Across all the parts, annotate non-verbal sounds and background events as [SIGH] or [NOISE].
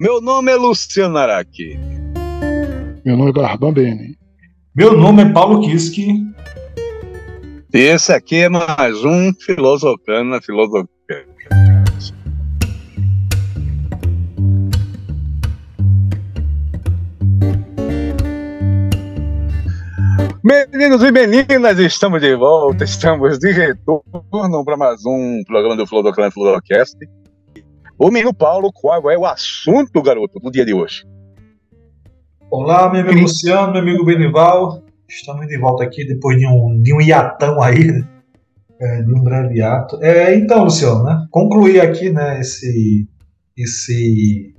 Meu nome é Luciano Araki. Meu nome é Garban Bene. Meu nome é Paulo Kiski. E esse aqui é mais um Filosofana Filosofia. Meninos e meninas, estamos de volta, estamos de retorno para mais um programa do Flow do Clã Flowcast. O menino Paulo, qual é o assunto, garoto, do dia de hoje? Olá, meu amigo Luciano, meu amigo Benival. Estamos de volta aqui depois de um, de um hiatão aí, né? É, de um breve hiato. É, então, Luciano, né? Concluir aqui, né, esse, esse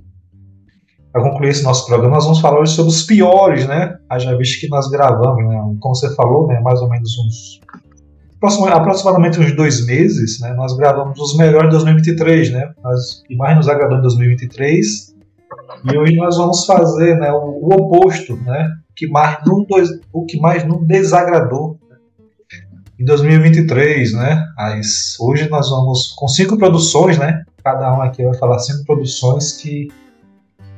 para concluir esse nosso programa, nós vamos falar hoje sobre os piores, né? Haja visto que nós gravamos, né? Como você falou, né? Mais ou menos uns. Aproximadamente uns dois meses, né? Nós gravamos os melhores de 2023, né? Mas, que mais nos agradou em 2023. E hoje nós vamos fazer né, o, o oposto, né? Que mais não, o que mais não desagradou né? em 2023, né? Mas hoje nós vamos com cinco produções, né? Cada um aqui vai falar cinco produções que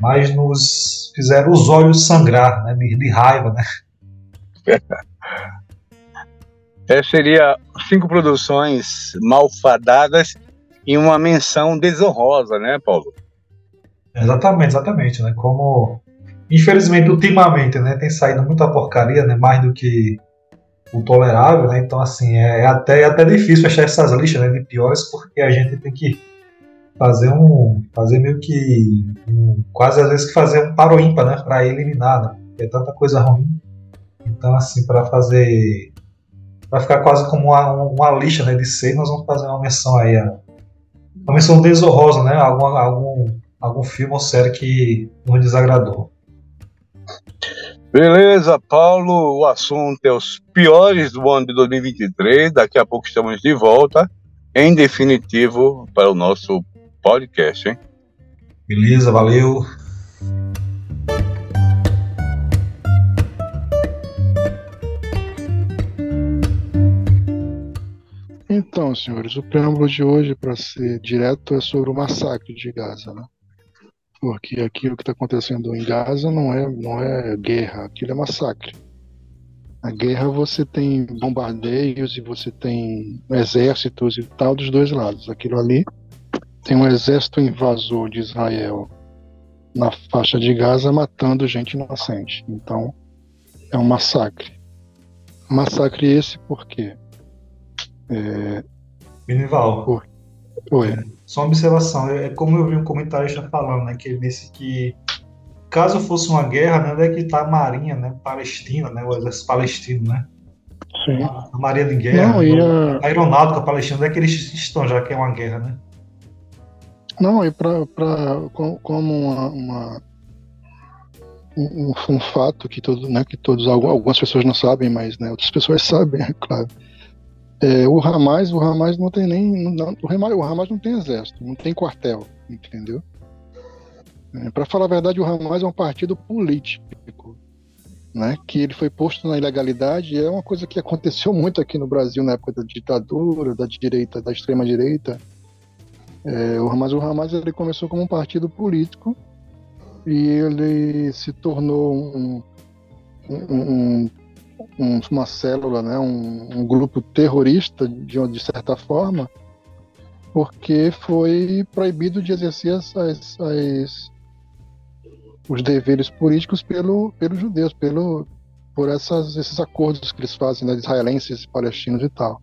mas nos fizeram os olhos sangrar, né, de, de raiva, né? [LAUGHS] É, seria cinco produções malfadadas e uma menção desonrosa, né, Paulo? Exatamente, exatamente, né? Como infelizmente ultimamente, né, tem saído muita porcaria, né, mais do que o tolerável, né? Então assim, é, é até é até difícil achar essas listas né, de piores porque a gente tem que fazer um fazer meio que um, quase às vezes que fazer um paro ímpar né para eliminar né? é tanta coisa ruim então assim para fazer vai ficar quase como uma, uma lixa né de seis nós vamos fazer uma menção aí uma menção desonrosa né algum algum algum filme ou série que nos desagradou Beleza, Paulo. O assunto é os piores do ano de 2023. Daqui a pouco estamos de volta, em definitivo, para o nosso podcast, hein? Beleza, valeu. Então, senhores, o preâmbulo de hoje, para ser direto, é sobre o massacre de Gaza, né? Porque aquilo que está acontecendo em Gaza não é, não é guerra, aquilo é massacre. Na guerra você tem bombardeios e você tem exércitos e tal dos dois lados. Aquilo ali tem um exército invasor de Israel na faixa de Gaza matando gente inocente. Então, é um massacre. Massacre esse por quê? É... Benival. Por... Oi. Só uma observação. É como eu vi um comentarista falando, né? Que ele disse que caso fosse uma guerra, né, onde é que está a marinha, né? Palestina, né? O exército palestino, né? Sim. A, a marinha de guerra, Não, a... a aeronáutica palestina, onde é que eles estão, já que é uma guerra, né? Não, e para como uma, uma um, um, fato que, todo, né, que todos algumas pessoas não sabem, mas né, outras pessoas [LAUGHS] sabem, é claro. É, o Hamas, o Hamas não tem nem, não, o, Hamas, o não tem exército, não tem quartel, entendeu? É, para falar a verdade, o Hamas é um partido político, né, que ele foi posto na ilegalidade é uma coisa que aconteceu muito aqui no Brasil na época da ditadura, da direita, da extrema direita é, o Hamas, o Hamas ele começou como um partido político e ele se tornou um, um, um, uma célula, né, um, grupo terrorista de, de certa forma, porque foi proibido de exercer as, as, as, os deveres políticos pelo, pelos judeus, pelo, por essas, esses acordos que eles fazem, né, israelenses, palestinos e tal.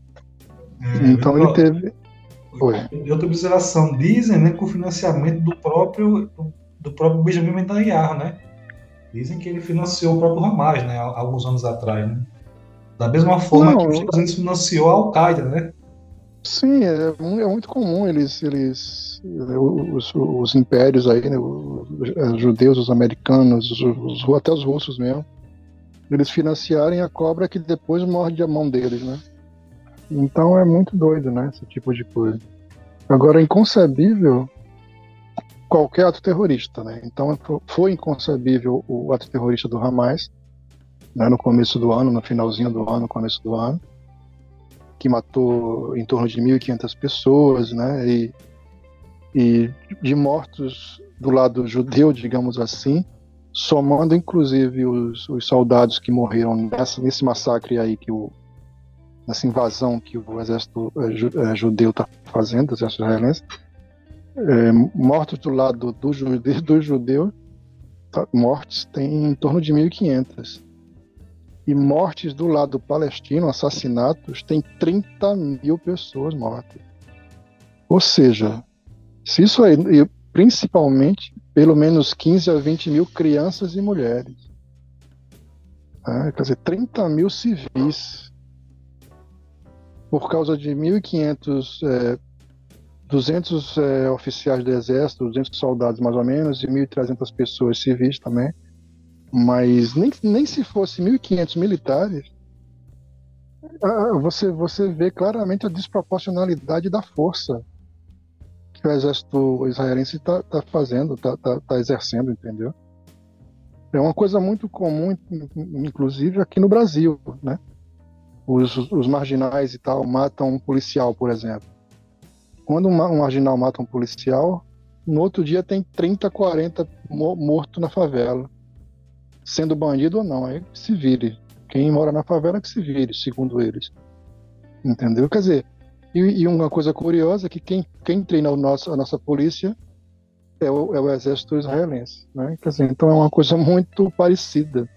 É, então ele teve, Oi. De outra observação, dizem né, com o financiamento do próprio, do próprio Benjamin Netanyahu, né? Dizem que ele financiou o próprio Hamas, né? Alguns anos atrás, né? Da mesma forma Não, que os Estados Unidos financiou a Al-Qaeda, né? Sim, é, é, muito comum eles, eles os, os impérios aí, né, os, os, judeus, os americanos, os, até os russos mesmo, eles financiarem a cobra que depois morde a mão deles, né? Então é muito doido, né? Esse tipo de coisa. Agora, é inconcebível qualquer ato terrorista, né? Então foi inconcebível o ato terrorista do Hamas, né, no começo do ano, no finalzinho do ano, no começo do ano, que matou em torno de 1.500 pessoas, né? E, e de mortos do lado judeu, digamos assim, somando inclusive os, os soldados que morreram nessa, nesse massacre aí que o nessa invasão que o exército é, judeu está fazendo, o exército israelense, é, mortos do lado do judeu, do judeu tá, mortes tem em torno de 1.500. E mortes do lado palestino, assassinatos, tem 30 mil pessoas mortas. Ou seja, se isso aí, principalmente, pelo menos 15 a 20 mil crianças e mulheres. É, quer dizer, 30 mil civis. Por causa de 1.500, é, 200 é, oficiais do exército, 200 soldados mais ou menos, e 1.300 pessoas civis também. Mas nem, nem se fosse 1.500 militares, você, você vê claramente a desproporcionalidade da força que o exército israelense está tá fazendo, está tá, tá exercendo, entendeu? É uma coisa muito comum, inclusive aqui no Brasil, né? Os, os marginais e tal matam um policial, por exemplo. Quando um, marginal mata um policial, no outro dia tem 30, 40 morto na favela. Sendo bandido ou não, aí se vire. Quem mora na favela que se vire, segundo eles. Entendeu? Quer dizer, e, e, uma coisa curiosa é que quem, quem treina o nosso, a nossa polícia é o, é o exército israelense. Né? Quer dizer, então é uma coisa muito parecida.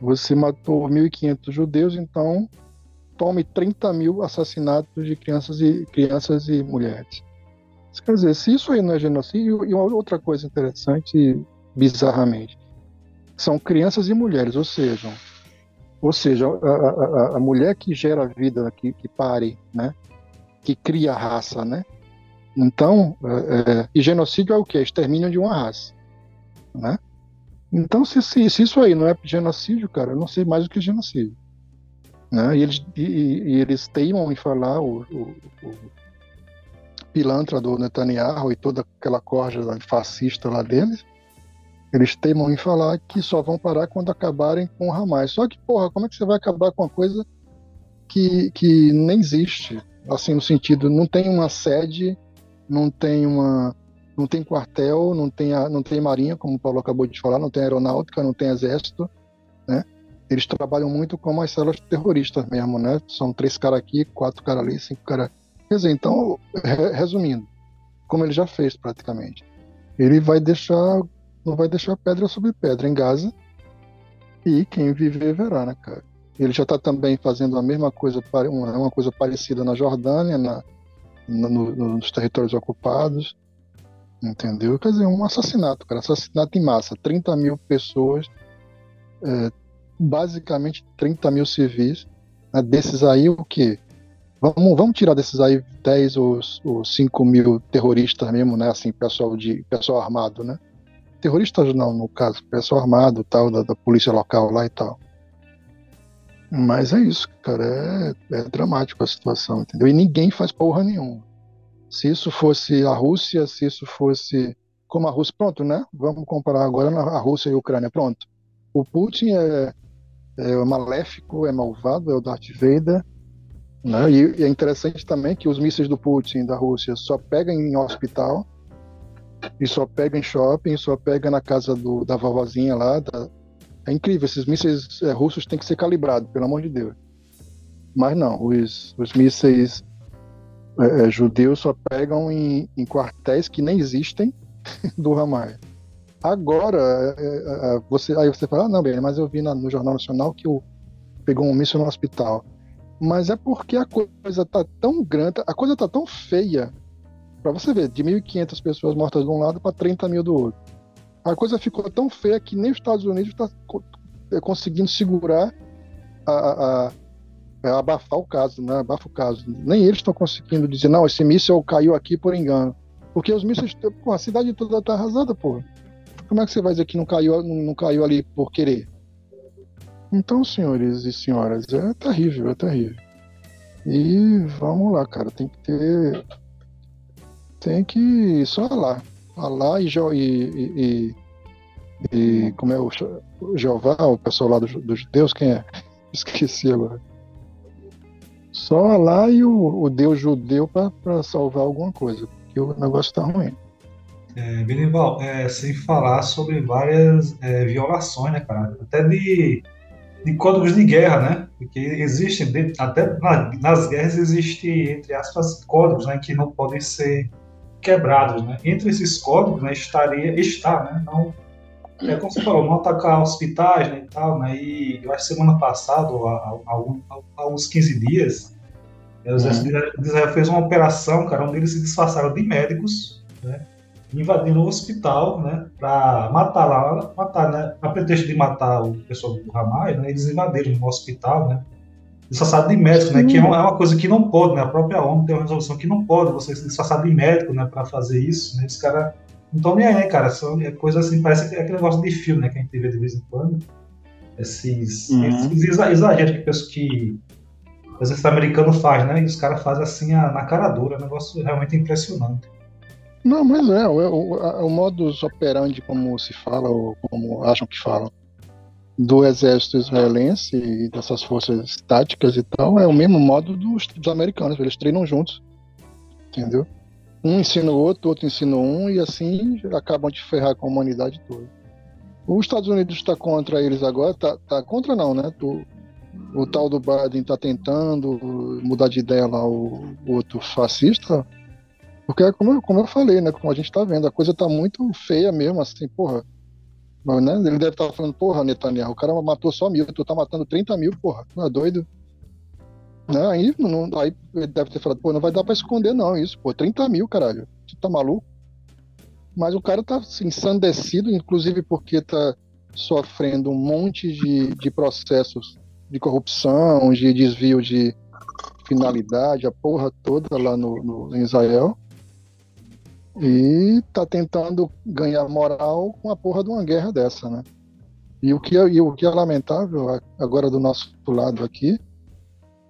Você matou 1.500 judeus, então tome 30 mil assassinatos de crianças e, crianças e mulheres. Quer dizer, se isso aí não é genocídio, e uma outra coisa interessante, bizarramente, são crianças e mulheres, ou seja, ou seja, a, a, a mulher que gera vida, que, que pare, né? que cria a raça, né? Então, é, é, e genocídio é o que? Extermínio de uma raça, né? Então, se, se, se, isso aí não é genocídio, cara, eu não sei mais o que é genocídio. Né? E, eles, e, e eles teimam em falar, o, o, o, pilantra do Netanyahu e toda aquela corja fascista lá deles, eles teimam em falar que só vão parar quando acabarem com o Hamas. Só que, porra, como é que você vai acabar com uma coisa que, que nem existe? assim no sentido não tem uma sede, não tem uma não tem quartel, não tem a, não tem marinha, como o Paulo acabou de falar, não tem aeronáutica, não tem exército, né? Eles trabalham muito como as células terroristas mesmo, né? São três caras aqui, quatro caras ali, cinco caras. Quer dizer, então, resumindo, como ele já fez praticamente, ele vai deixar, não vai deixar pedra sobre pedra em Gaza e quem viver verá, né, cara? Ele já está também fazendo a mesma coisa, uma coisa parecida na Jordânia, na, no, nos territórios ocupados, entendeu? Quer dizer, um assassinato, cara, assassinato em massa, 30 mil pessoas, é, basicamente 30 mil civis, né? desses aí o que? Vamos, vamos tirar desses aí 10 ou, ou 5 mil terroristas mesmo, né? Assim, pessoal de pessoal armado, né? Terroristas não, no caso, pessoal armado, tal, da, da polícia local lá e tal. Mas é isso, cara. É, é dramático a situação, entendeu? E ninguém faz porra nenhuma. Se isso fosse a Rússia, se isso fosse como a Rússia, pronto, né? Vamos comparar agora a Rússia e a Ucrânia, pronto. O Putin é, é maléfico, é malvado, é o Darth Vader, né? E, e, é interessante também que os mísseis do Putin da Rússia só pegam em hospital, e só pegam em shopping, só pegam na casa do, da vovozinha lá, da, é incrível, esses mísseis é, russos têm que ser calibrados, pelo amor de Deus. Mas não, os, os mísseis é, é, judeus só pegam em, em, quartéis que nem existem [LAUGHS] do Hamas. Agora, é, é, é, você, aí você fala, ah, não, bem, mas eu vi na, no Jornal Nacional que o, pegou um míssil no hospital. Mas é porque a coisa tá tão grande, a coisa tá tão feia, para você ver, de 1.500 pessoas mortas de um lado para 30 mil do outro a coisa ficou tão feia que nem os Estados Unidos está é, conseguindo segurar a, a, a, é, abafar o caso, né? Abafa o caso. Nem eles estão conseguindo dizer, não, esse míssil caiu aqui por engano. Porque os mísseis, pô, a cidade toda está arrasada, pô. Como é que você vai dizer que não caiu, não, não caiu ali por querer? Então, senhores e senhoras, é terrível, é terrível. E vamos lá, cara, tem que ter. Tem que. Só lá. Alá e, e, e, e, como é o, Jeová, o pessoal lá dos do judeus, quem é? [LAUGHS] Esqueci agora. Só Alá e o, o Deus judeu para salvar alguma coisa. que o negócio tá ruim. É, Benival, é, sem falar sobre várias é, violações, né, cara? Até de, de códigos de guerra, né? Porque existem, até na, nas guerras existem, entre aspas, códigos né, que não podem ser quebrados, né? Entre esses códigos, né, estaria, está, né? Não, é como você falou, não atacar hospitais né, e tal, né? E eu acho que semana passada, há, há, há uns 15 dias, né, o exército de Israel fez uma operação, cara, onde eles se disfarçaram de médicos, né? Invadindo o hospital, né? Pra matar lá, matar, né? A pretexto de matar o pessoal do Hamas, né? Eles invadiram o hospital, né? disfarçado de médico, né? Que é uma, é coisa que não pode, né? A própria ONU tem uma resolução que não pode você se disfarçar de médico, né? Para fazer isso, né? Esse cara não estão nem aí, cara. São é coisa assim, parece que é aquele negócio de filme, né? Que a gente vê de vez em quando. Esses, uhum. esses exageros que, pessoa, que o exército americano faz, né? E os caras fazem assim a, na cara dura. É um negócio realmente impressionante. Não, mas é, o, o, o modus operandi, como se fala, ou como acham que falam, do exército israelense e dessas forças táticas e tal é o mesmo modo dos, dos americanos, eles treinam juntos, entendeu? Um ensina o outro, outro ensina um e assim acabam de ferrar com a humanidade toda. Os Estados Unidos está contra eles agora, tá, tá contra não, né? O, o tal do Biden está tentando mudar de ideia lá o, o outro fascista, porque como eu, como eu falei, né? Como a gente está vendo, a coisa está muito feia mesmo, assim, porra mas, né, ele deve estar falando, porra, Netanyahu, o cara matou só mil, tu tá matando 30 mil, porra, não é doido? Né? Aí, não, aí ele deve ter falado, pô, não vai dar pra esconder não isso, pô, 30 mil, caralho, tu tá maluco? Mas o cara tá assim, ensandecido, inclusive porque tá sofrendo um monte de, de processos de corrupção, de desvio de finalidade, a porra toda lá no, no em Israel e tá tentando ganhar moral com a porra de uma guerra dessa, né? E o que é, o que é lamentável agora do nosso lado aqui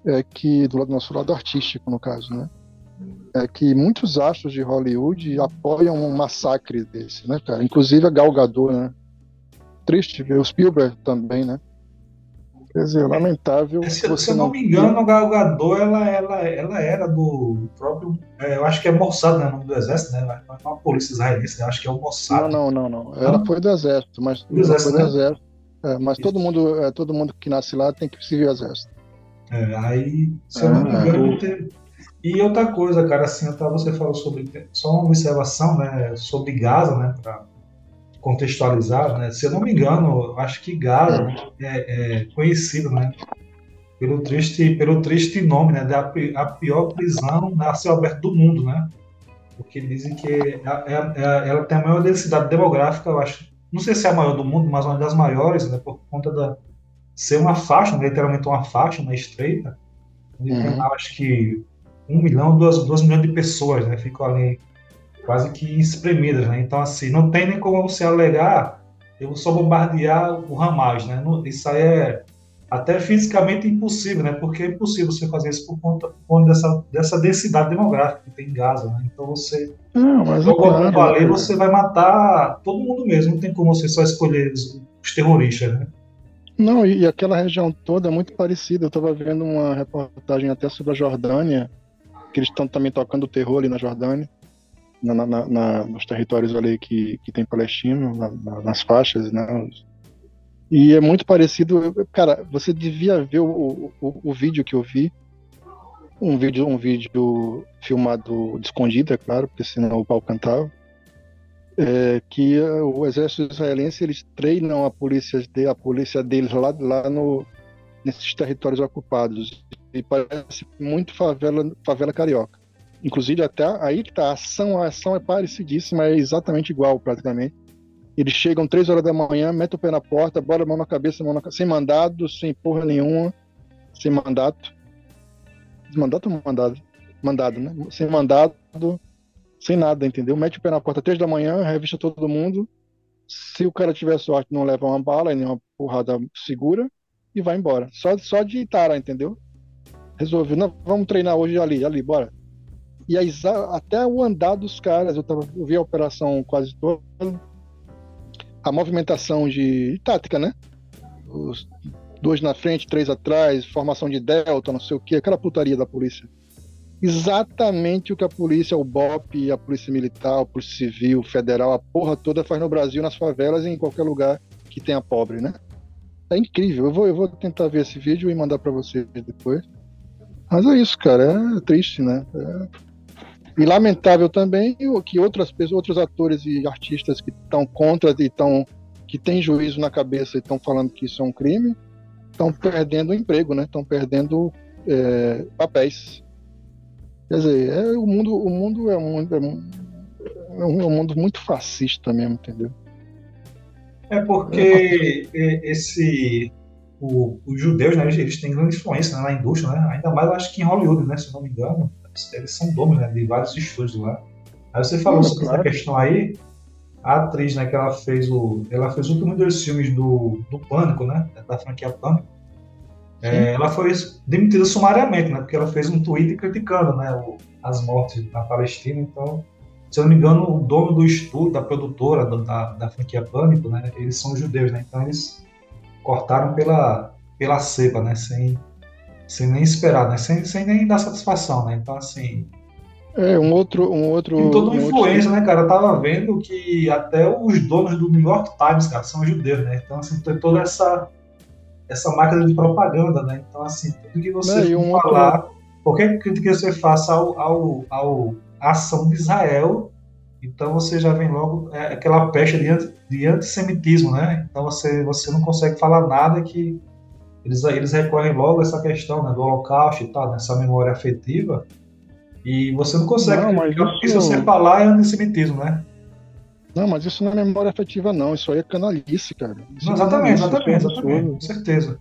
é que do nosso lado artístico no caso, né? É que muitos astros de Hollywood apoiam um massacre desse, né, cara? Inclusive a Gal Gadot, né? Triste ver o Spielberg também, né? Quer dizer, lamentável. Se, se eu não, me engano, a Gal Gadot, ela, ela, ela era do próprio. É, eu acho que é Mossad, né? O nome do exército, né? Não é uma polícia israelense, eu acho que é o Mossad. Não, não, não. não. Ela foi do exército, mas. Do exército, foi do né? exército. É, mas todo mundo, é, todo mundo que nasce lá tem que servir o exército. É, aí, se eu não me é, engano, é. E outra coisa, cara, assim, até você falou sobre. Só uma observação, né? Sobre Gaza, né? Pra, contextualizar, né? Se eu não me engano, acho que Gaza é, é conhecido, né? Pelo triste, pelo triste nome, né? Da a pior prisão a céu aberto do mundo, né? Porque dizem que é, é, é, ela tem a maior densidade demográfica, eu acho. Não sei se é a maior do mundo, mas uma das maiores, né? Por conta da ser uma faixa, né, literalmente uma faixa, uma estreita. Uhum. acho que um milhão, duas, duas milhões de pessoas, né? Ficam ali quase que espremidas, né? Então, assim, não tem nem como você alegar, eu vou só bombardear o Hamas, né? Isso aí é até fisicamente impossível, né? Porque é impossível você fazer isso por conta, por conta dessa, dessa densidade demográfica que tem em Gaza, né? Então você, não, mas é claro, ali, você vai matar todo mundo mesmo, não tem como você só escolher os, os terroristas, né? Não, e aquela região toda é muito parecida. Eu estava vendo uma reportagem até sobre a Jordânia, que eles estão também tocando terror ali na Jordânia na, na, na, nos territórios ali que, que tem palestino, nas faixas, né? E é muito parecido. Cara, você devia ver o, o, o, vídeo que eu vi. Um vídeo, um vídeo filmado de escondido, é claro, porque senão o pau cantava. É, que o exército israelense eles treinam a polícia, de, a polícia deles lá, lá no, nesses territórios ocupados. E parece muito favela, favela carioca. Inclusive, até aí que tá, a ação, a ação é parecidíssima, é exatamente igual praticamente. Eles chegam três horas da manhã, metem o pé na porta, bora mão na cabeça, mão na sem mandado, sem porra nenhuma, sem mandato. Mandato ou mandado? Mandado, né? Sem mandado, sem nada, entendeu? Mete o pé na porta três da manhã, revista todo mundo. Se o cara tiver sorte, não leva uma bala e nem uma porrada segura e vai embora. Só, só de tara, entendeu? Resolveu. Não, vamos treinar hoje ali, ali, bora e até o andar dos caras, eu, tava, eu vi a operação quase toda, a movimentação de, de tática, né? Os dois na frente, três atrás, formação de delta, não sei o que, aquela putaria da polícia. exatamente o que a polícia, o BOP, a polícia militar, a polícia civil, federal, a porra toda faz no Brasil, nas favelas e em qualquer lugar que tenha pobre, né? É incrível. Eu vou, eu vou tentar ver esse vídeo e mandar para vocês depois. Mas é isso, cara. É triste, né? É... E lamentável também que outras pessoas, outros atores e artistas que estão contra e estão que têm juízo na cabeça e estão falando que isso é um crime, estão perdendo emprego, né? Estão perdendo é, papéis. Quer dizer, é, o mundo, o mundo é um, é um, é um mundo muito fascista mesmo, entendeu? É porque esse o, os judeus, né, eles têm grande influência né, na indústria, né? Ainda mais acho que em Hollywood, né, se não me engano, eles são donos né, de vários estúdios lá. Aí você falou sobre claro. essa questão aí, a atriz, né, que ela fez o, ela fez o último dos filmes do, do Pânico, né, da franquia Pânico. É, ela foi demitida sumariamente, né, porque ela fez um tweet criticando, né, o, as mortes na Palestina. Então, se eu não me engano, o dono do estúdio, da produtora da, da franquia Pânico, né, eles são judeus, né, então eles cortaram pela, pela cepa, né, sem, sem nem esperar, né, sem, sem nem dar satisfação, né, então assim... É, um outro... Um outro tem toda uma um influência, outro... né, cara, eu tava vendo que até os donos do New York Times, cara, são judeus, né, então assim, tem toda essa essa máquina de propaganda, né, então assim, tudo que você Não, falar, outro... qualquer crítica que você faça ao, ao, ao ação de Israel, então você já vem logo é, aquela pecha de, de antissemitismo, né? Então você, você não consegue falar nada que eles, eles recorrem logo a essa questão né, do holocausto e tal, nessa memória afetiva, e você não consegue. Não, mas isso... Se você falar é antissemitismo, né? Não, mas isso não é memória afetiva, não. Isso aí é canalice, cara. Não, exatamente, é exatamente, exatamente, com certeza.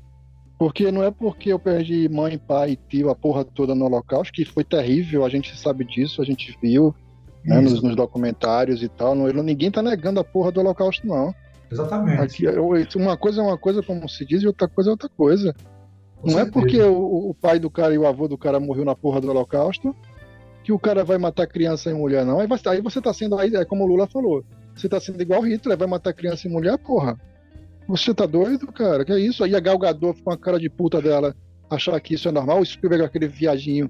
Porque não é porque eu perdi mãe, pai, tio, a porra toda no Holocausto, que foi terrível, a gente sabe disso, a gente viu né, nos, nos, documentários e tal. Não, ninguém tá negando a porra do Holocausto, não. Exatamente. Aqui, uma coisa é uma coisa, como se diz, e outra coisa é outra coisa. Com não certeza. é porque o, o, pai do cara e o avô do cara morreu na porra do Holocausto que o cara vai matar criança e mulher, não. Aí, aí você tá sendo, aí, é como o Lula falou, você tá sendo igual Hitler, vai matar criança e mulher, porra. Você tá doido, cara? Que é isso? Aí a Gal Gadot com a cara de puta dela achar que isso é normal, o Spielberg, aquele viadinho,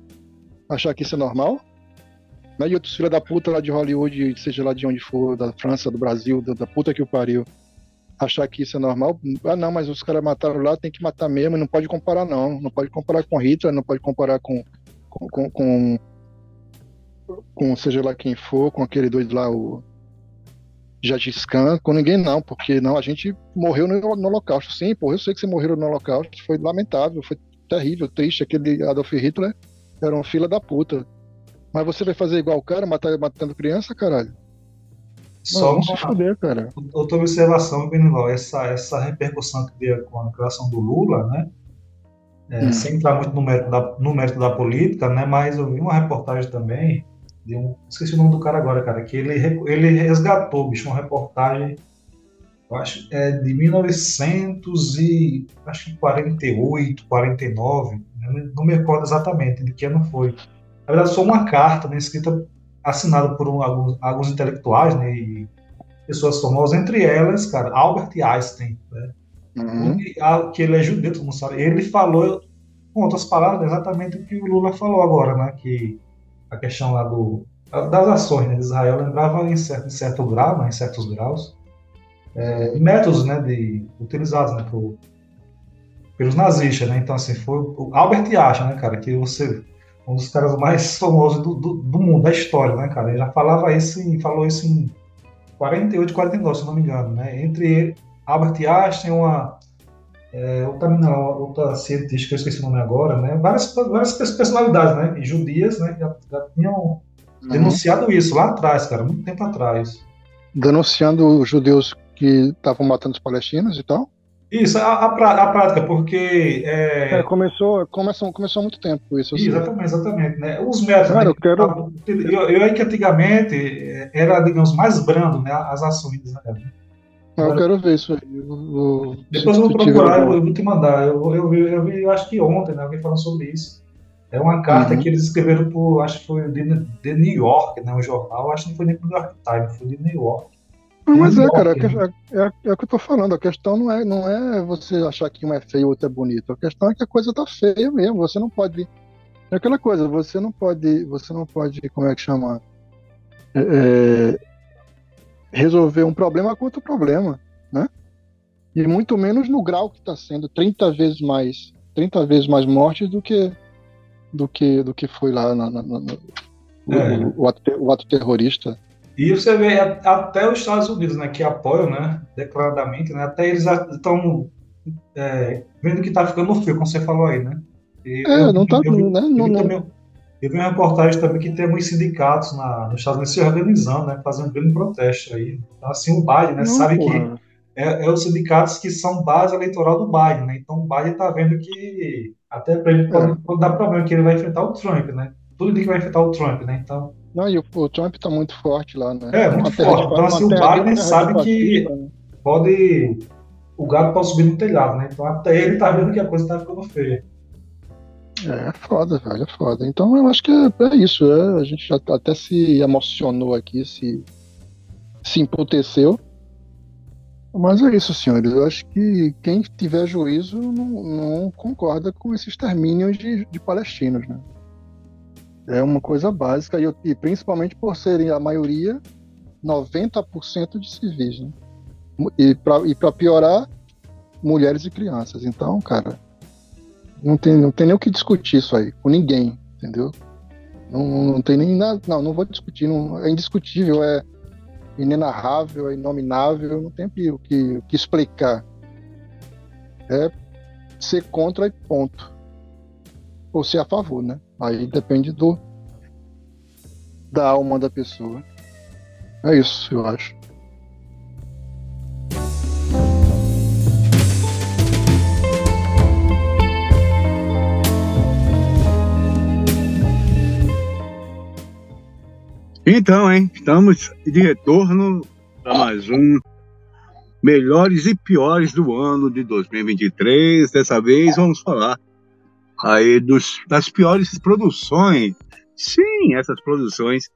achar que isso é normal. Né? E outros filhos da puta lá de Hollywood, seja lá de onde for, da França, do Brasil, da, da puta que o pariu, achar que isso é normal. Ah, não, mas os caras mataram lá, tem que matar mesmo, não pode comparar, não. Não pode comparar com Hitler, não pode comparar com, com, com, com, com seja lá quem for, com aquele doido lá, o Khan, com ninguém não, porque não, a gente morreu no, no Holocausto. Sim, pô, eu sei que você morreu no Holocausto, foi lamentável, foi terrível, triste, aquele Adolf Hitler era um fila da puta. Mas você vai fazer igual o cara, matar, matando criança, caralho? Só não, uma, cara. outra observação, Benival, essa, essa repercussão que veio com a criação do Lula, né? É, hum. Sem entrar muito no mérito, da, no mérito da política, né? Mas eu vi uma reportagem também de um, esqueci o nome do cara agora, cara, que ele, ele resgatou, bicho, uma reportagem, eu acho, é de 1948, 49, não me recordo exatamente de que ano foi. Na verdade, foi uma carta né, escrita, assinada por um, alguns, alguns, intelectuais né, e pessoas famosas, entre elas, cara, Albert Einstein, né, uhum. que ele é judeu, todo mundo sabe. Ele falou, com outras palavras, exatamente o que o Lula falou agora, né, que a questão lá do, das ações né, de Israel lembrava em certo, em certo grau, né, em certos graus, é, métodos né, de, utilizados né, por, pelos nazistas. Né? Então, assim, foi o Albert Einstein, né, cara, que você um dos caras mais [LAUGHS] famosos do, do, do, mundo, da história, né, cara? Ele já falava isso e falou isso em 48, 49, se não me engano, né? Entre ele, Albert Einstein, uma é, outra, não, outra cientista que eu esqueci o nome agora, né? Várias, várias personalidades, né? E judias, né? Já, já tinham uhum. denunciado isso lá atrás, cara, muito tempo atrás. Denunciando os judeus que estavam matando os palestinos e tal? Isso, a, a, a prática, porque. É... É, começou, começou, começou há muito tempo isso. Assim. Exatamente, exatamente. Né? Os métodos. Cara, né? eu quero. Eu, eu aí que antigamente é, era, digamos, mais brando né, as ações. Né? Ah, eu quero ver isso aí. Eu, Depois eu vou procurar, eu, eu, vou te mandar. Eu, eu, vi, eu vi, eu acho que ontem, né, alguém falando sobre isso. É uma carta uhum. que eles escreveram por, acho que foi de, de New York, né, um jornal. Acho que não foi nem pro New York Times, foi de New York. Não, mas é, cara, é, é, é, o que eu tô falando. A questão não é, não é você achar que um é feio ou outro é bonito. A questão é que a coisa tá feia mesmo. Você não pode É aquela coisa, você não pode, você não pode, como é que chama? É, é resolver um problema com outro problema, né? E muito menos no grau que está sendo 30 vezes mais, 30 vezes mais mortes do que do que do que foi lá na, na, na, é. o, o, ato, o, ato, terrorista. E você vê até os Estados Unidos, né, que apoiam, né, declaradamente, né, até eles estão é, vendo que está ficando frio, como você falou aí, né? E é, eu, não está, né? Não, não, também, eu vi uma reportagem também que tem muitos sindicatos na, nos Estados Unidos se organizando, né, fazendo um grande protesto aí. Então, assim, o Biden, né, não, sabe porra. que é, é, os sindicatos que são base eleitoral do Biden, né? Então o Biden está vendo que até para ele pode, é. dar problema que ele vai enfrentar o Trump, né? Tudo que vai enfrentar o Trump, né? Então não, e o, o Trump está muito forte lá, né? É, muito forte. Então, assim, o Biden sabe que né? pode. O gato pode subir no telhado, né? Então, até ele tá vendo que a coisa tá ficando feia. É, é foda, velho, é foda. Então eu acho que é, é isso. É, a gente já até se emocionou aqui, se, se emputeceu. Mas é isso, senhores. Eu acho que quem tiver juízo não, não concorda com esse extermínio de, de, palestinos, né? É uma coisa básica, e, e principalmente por serem a maioria 90% de civis, né? E para piorar, mulheres e crianças. Então, cara, não tem, não tem nem o que discutir isso aí, com ninguém, entendeu? Não, não tem nem nada. Não, não vou discutir, não, é indiscutível, é inenarrável, é inominável, não tem o que, o que explicar. É ser contra e ponto. Ou ser a favor, né? Aí depende do da alma da pessoa. É isso, eu acho. Então, hein, estamos de retorno para mais um Melhores e Piores do ano de 2023. Dessa vez vamos falar aí dos, das piores produções. Sim, essas produções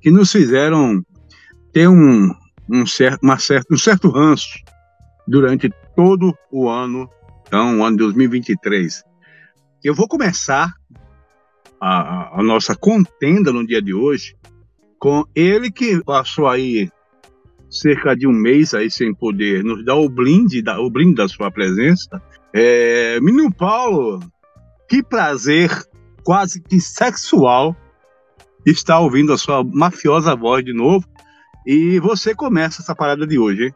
que nos fizeram ter um, um, certo, uma um certo ranço durante todo o ano, então, o ano de 2023. Eu vou começar a, a nossa contenda no dia de hoje com ele que passou aí cerca de um mês aí sem poder nos dar o brinde, da, o brinde da sua presença. É, menino Paulo, que prazer quase que sexual estar ouvindo a sua mafiosa voz de novo. E você começa essa parada de hoje, hein?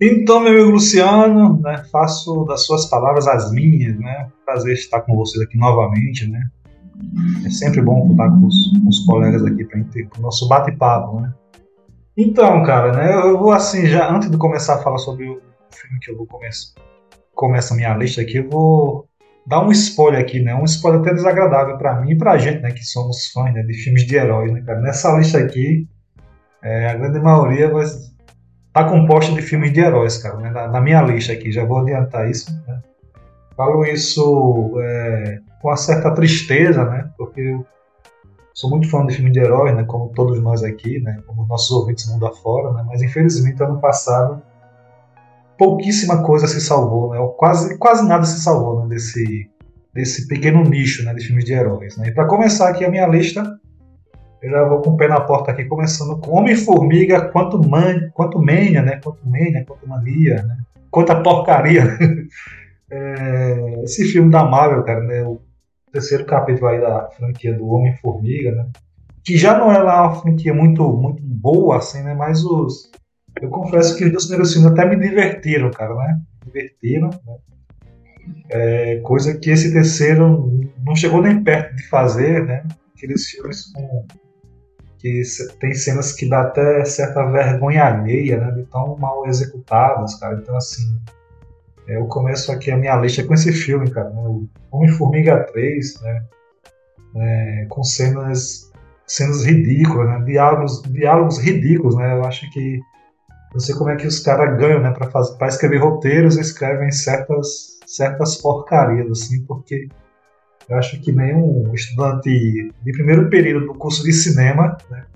Então, meu amigo Luciano, né, faço das suas palavras as minhas, né? Prazer estar com vocês aqui novamente, né? É sempre bom contar com os, com os colegas aqui para o nosso bate-papo, né? Então, cara, né, eu vou assim, já antes de começar a falar sobre o filme que eu vou começar começa a minha lista aqui, eu vou dar um spoiler aqui, né? Um spoiler até desagradável para mim e pra gente, né, que somos fãs né, de filmes de heróis, né, cara? Nessa lista aqui, é, a grande maioria vai tá composta de filmes de heróis, cara, né? Na, na minha lista aqui, já vou adiantar isso, né? Falo isso é, com uma certa tristeza, né? Porque eu sou muito fã de filme de heróis, né? Como todos nós aqui, né? Como nossos ouvintes mundo afora, né? Mas infelizmente ano passado pouquíssima coisa se salvou, né? Quase quase nada se salvou né? desse desse pequeno nicho, né? De filmes de heróis, né? E para começar aqui a minha lista, eu já vou com o pé na porta aqui, começando com Homem-Formiga, quanto, man, quanto mania, né? Quanto mania, quanto mania, né? Quanta porcaria. [LAUGHS] é, esse filme da Marvel, cara, né? O terceiro capítulo aí da franquia do Homem-Formiga, né? Que já não é lá uma franquia muito, muito boa, assim, né? Mas os. Eu confesso que os dois primeiros filmes até me divertiram, cara, né? Divertiram, né? É, coisa que esse terceiro não chegou nem perto de fazer, né? Aqueles filmes com, que tem cenas que dá até certa vergonha alheia, né? De tão mal executadas, cara. Então, assim, eu começo aqui a minha lista com esse filme, cara. Né? Homem-Formiga 3, né? É, com cenas, cenas ridículas, né? Diálogos, diálogos ridículos, né? Eu acho que não sei como é que os caras ganham, né? Para escrever roteiros, escrevem certas, certas porcarias, assim, porque eu acho que nenhum estudante de primeiro período do curso de cinema, né?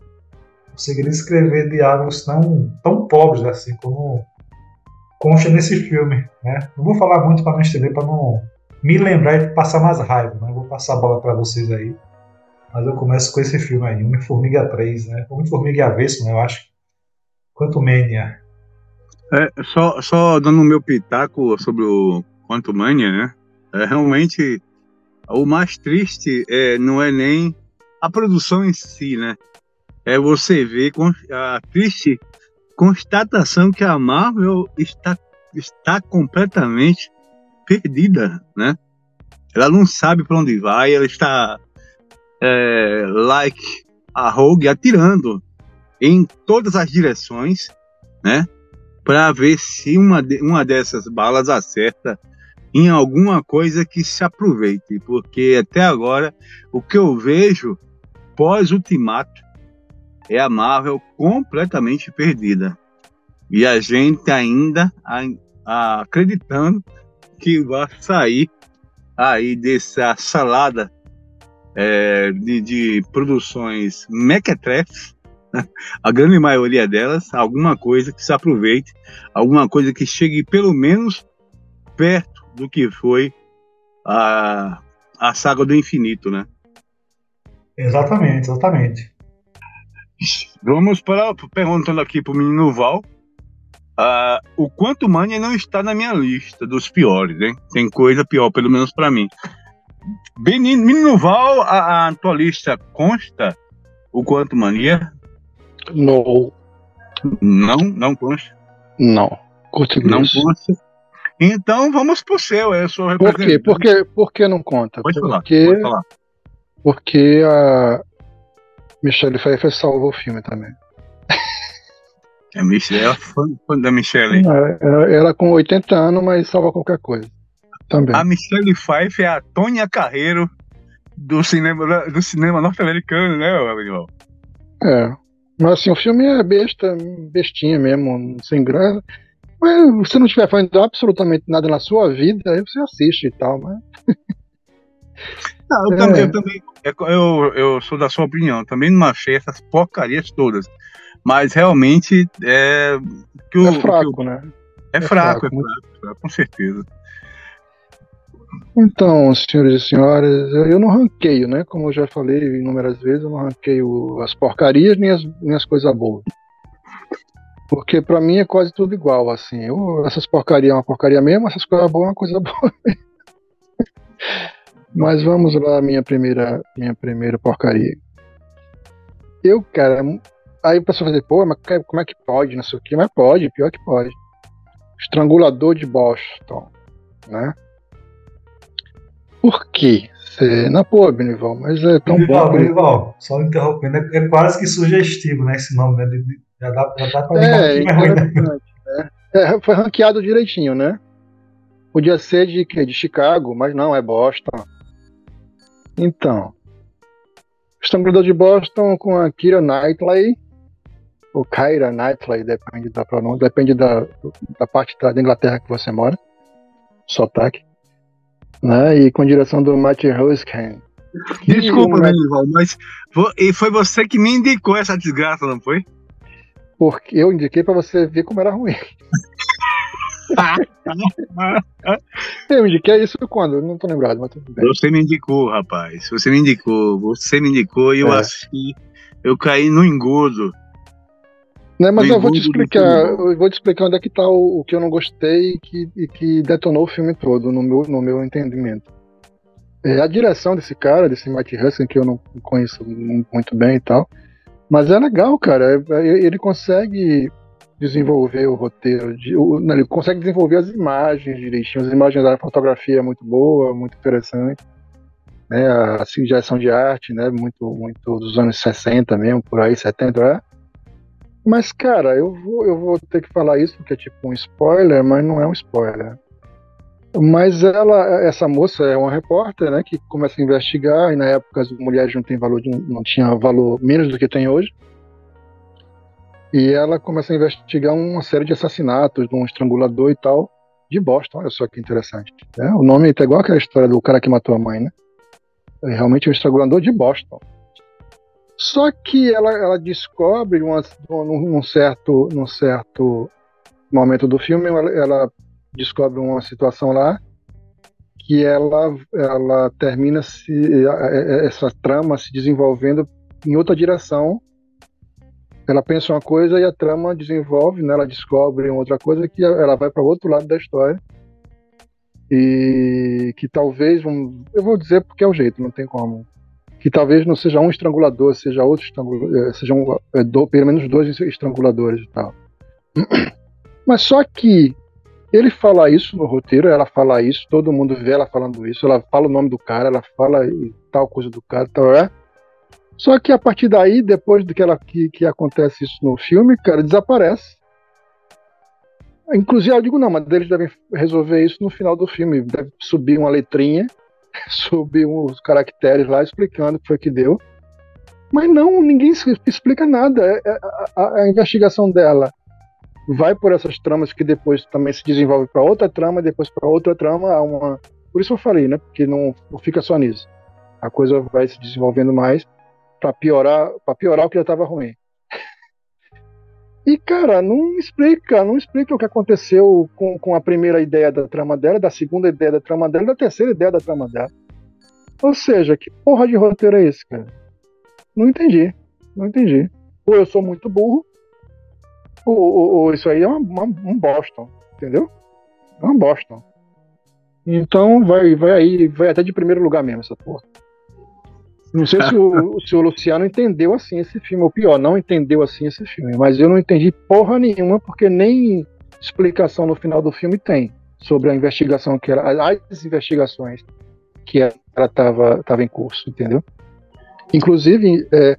Conseguiria escrever diálogos tão, tão pobres assim como consta nesse filme. Né? Não vou falar muito para não estender, para não, me lembrar e passar mais raiva, né? Vou passar a bola para vocês aí. Mas eu começo com esse filme aí, Homem-Formiga 3, né? Homem-Formiga Avesso, né? Eu acho. Quanto Mania. É, só, só dando o meu pitaco sobre o Quanto Mania, né? É, realmente, o mais triste é, não é nem a produção em si, né? É você ver a triste constatação que a Marvel está, está completamente perdida, né? Ela não sabe para onde vai, ela está é, like a Rogue atirando em todas as direções, né? Para ver se uma, uma dessas balas acerta em alguma coisa que se aproveite, porque até agora o que eu vejo pós-ultimato é a Marvel completamente perdida. E a gente ainda a, a, acreditando que vai sair aí dessa salada é, de, de, produções mequetrefes, a grande maioria delas, alguma coisa que se aproveite, alguma coisa que chegue pelo menos perto do que foi a, a saga do infinito, né? Exatamente, exatamente. Vamos para perguntando aqui para o menino Val. Uh, o quanto Mania não está na minha lista dos piores, hein? Tem coisa pior, pelo menos para mim. Menino Val, a, a tua lista consta o quanto Mania? Não. Não, não consta. Não. Não consta. Então vamos pro seu, eu sou Por quê? Por, que não conta? Pode falar, porque, pode falar. Porque a Michelle Pfeiffer salvou o filme também. A Michelle é fã, fã da Michelle. Ela, ela com 80 anos, mas salva qualquer coisa. Também. A Michelle Pfeiffer é a Tônia Carreiro do cinema, do cinema norte-americano, né, Gabriel? É. Mas assim, o filme é besta, bestinha mesmo, sem graça. Mas se não estiver fazendo absolutamente nada na sua vida, aí você assiste e tal, mas. [LAUGHS] Não, eu, é. também, eu, também eu, eu sou da sua opinião, também não achei essas porcarias todas. Mas realmente é. Que o, é fraco, que o, né? É, é fraco, fraco, é fraco, fraco, com certeza. Então, senhores e senhoras, eu não ranqueio, né? Como eu já falei inúmeras vezes, eu não ranqueio as porcarias nem as, nem as coisas boas. Porque para mim é quase tudo igual, assim. Eu, essas porcarias é uma porcaria mesmo, essas coisas boas é uma coisa [LAUGHS] boa. Mas vamos lá, minha primeira, minha primeira porcaria. Eu, cara, aí o pessoal vai dizer, pô, mas como é que pode, não sei o quê, mas pode, pior que pode. Estrangulador de Boston, né? Por quê? Cê, na pô, Benival, mas é tão Benival, bom. Benival, só interrompendo, é, é, quase que sugestivo, né, esse nome, né? Já dá, já dá pra é, que é ruim, né? É, foi ranqueado direitinho, né? Podia ser de, de Chicago, mas não, é Boston. Então, Estrangulador de Boston com a Kira Knightley, ou Kyra Knightley, depende da pronúncia, depende da, da parte da Inglaterra que você mora, sotaque, né? E com direção do Matt Hoskin. [LAUGHS] Desculpa, Danival, mas foi, foi você que me indicou essa desgraça, não foi? Porque eu indiquei para você ver como era ruim. [LAUGHS] eu indiquei isso quando? Não tô lembrado, mas tudo bem. Você me indicou, rapaz. Você me indicou. Você me indicou e eu é. assisti. Eu caí no engodo. Né, mas eu vou te explicar. Eu vou te explicar onde é que tá o, o que eu não gostei e que, e que detonou o filme todo, no meu, no meu entendimento. É, a direção desse cara, desse Matt Huskin, que eu não conheço muito bem e tal. Mas é legal, cara. É, é, ele consegue desenvolver o roteiro, de, o, não, ele consegue desenvolver as imagens direitinho, as imagens da fotografia é muito boa, muito interessante, né, a direção de arte, né, muito, muito dos anos 60 mesmo, por aí, 70, é. Mas, cara, eu vou, eu vou ter que falar isso porque é tipo um spoiler, mas não é um spoiler. Mas ela, essa moça é uma repórter, né, que começa a investigar e na época as mulheres não, tem valor, não tinha valor menos do que tem hoje. E ela começa a investigar uma série de assassinatos de um estrangulador e tal, de Boston. Olha só que interessante. Né? O nome é igual aquela história do cara que matou a mãe, né? É realmente um estrangulador de Boston. Só que ela, ela descobre uma, num, certo, num certo momento do filme, ela, ela descobre uma situação lá que ela, ela termina se, essa trama se desenvolvendo em outra direção. Ela pensa uma coisa e a trama desenvolve, né? ela descobre outra coisa que ela vai para o outro lado da história. E que talvez, eu vou dizer porque é o jeito, não tem como. Que talvez não seja um estrangulador, seja outro estrangulador, eh, sejam do, pelo menos dois estranguladores e tal. [CLEARS THROAT] Mas só que ele fala isso no roteiro, ela fala isso, todo mundo vê ela falando isso, ela fala o nome do cara, ela fala tal coisa do cara, tal, é. Só que a partir daí, depois do que, ela, que, que acontece isso no filme, cara, desaparece. Inclusive, eu digo, não, mas eles devem resolver isso no final do filme. Deve subir uma letrinha, [LAUGHS] subir uns caracteres lá explicando o que foi que deu. Mas não, ninguém explica nada. É, é, a, a, a investigação dela vai por essas tramas que depois também se desenvolve para outra trama, depois para outra trama, uma por isso eu falei, né? Porque não, não fica só nisso. A coisa vai se desenvolvendo mais para piorar, para piorar o que já estava ruim. E cara, não explica, não explica o que aconteceu com, com a primeira ideia da trama dela, da segunda ideia da trama dela, da terceira ideia da trama dela. Ou seja, que porra de roteiro é esse, cara? Não entendi, não entendi. Ou eu sou muito burro, o, o, o, isso aí é uma, uma, um Boston, entendeu? É um Boston. Então vai, vai aí, vai até de primeiro lugar mesmo essa porra. Não sei se o, se o Luciano entendeu assim esse filme, ou pior, não entendeu assim esse filme, mas eu não entendi porra nenhuma, porque nem explicação no final do filme tem sobre a investigação que era, as investigações que ela estava tava em curso, entendeu? Inclusive, é,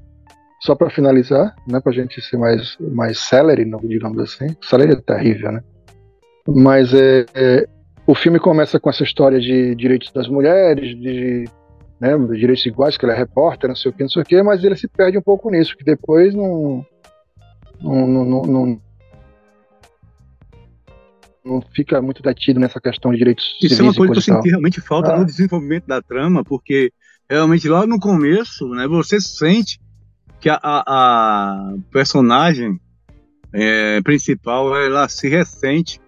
só para finalizar, né, para a gente ser mais, mais celery, digamos assim. Celery é terrível, né? Mas é, é, o filme começa com essa história de direitos das mulheres, de, né, direitos iguais, que ela é repórter, não sei o que, não sei o que, mas ele se perde um pouco nisso, que depois não. não, não, não, não fica muito detido nessa questão de direitos Isso é uma coisa que eu senti realmente falta ah. no desenvolvimento da trama, porque realmente lá no começo, né, você sente que a, a personagem é, principal ela se ressente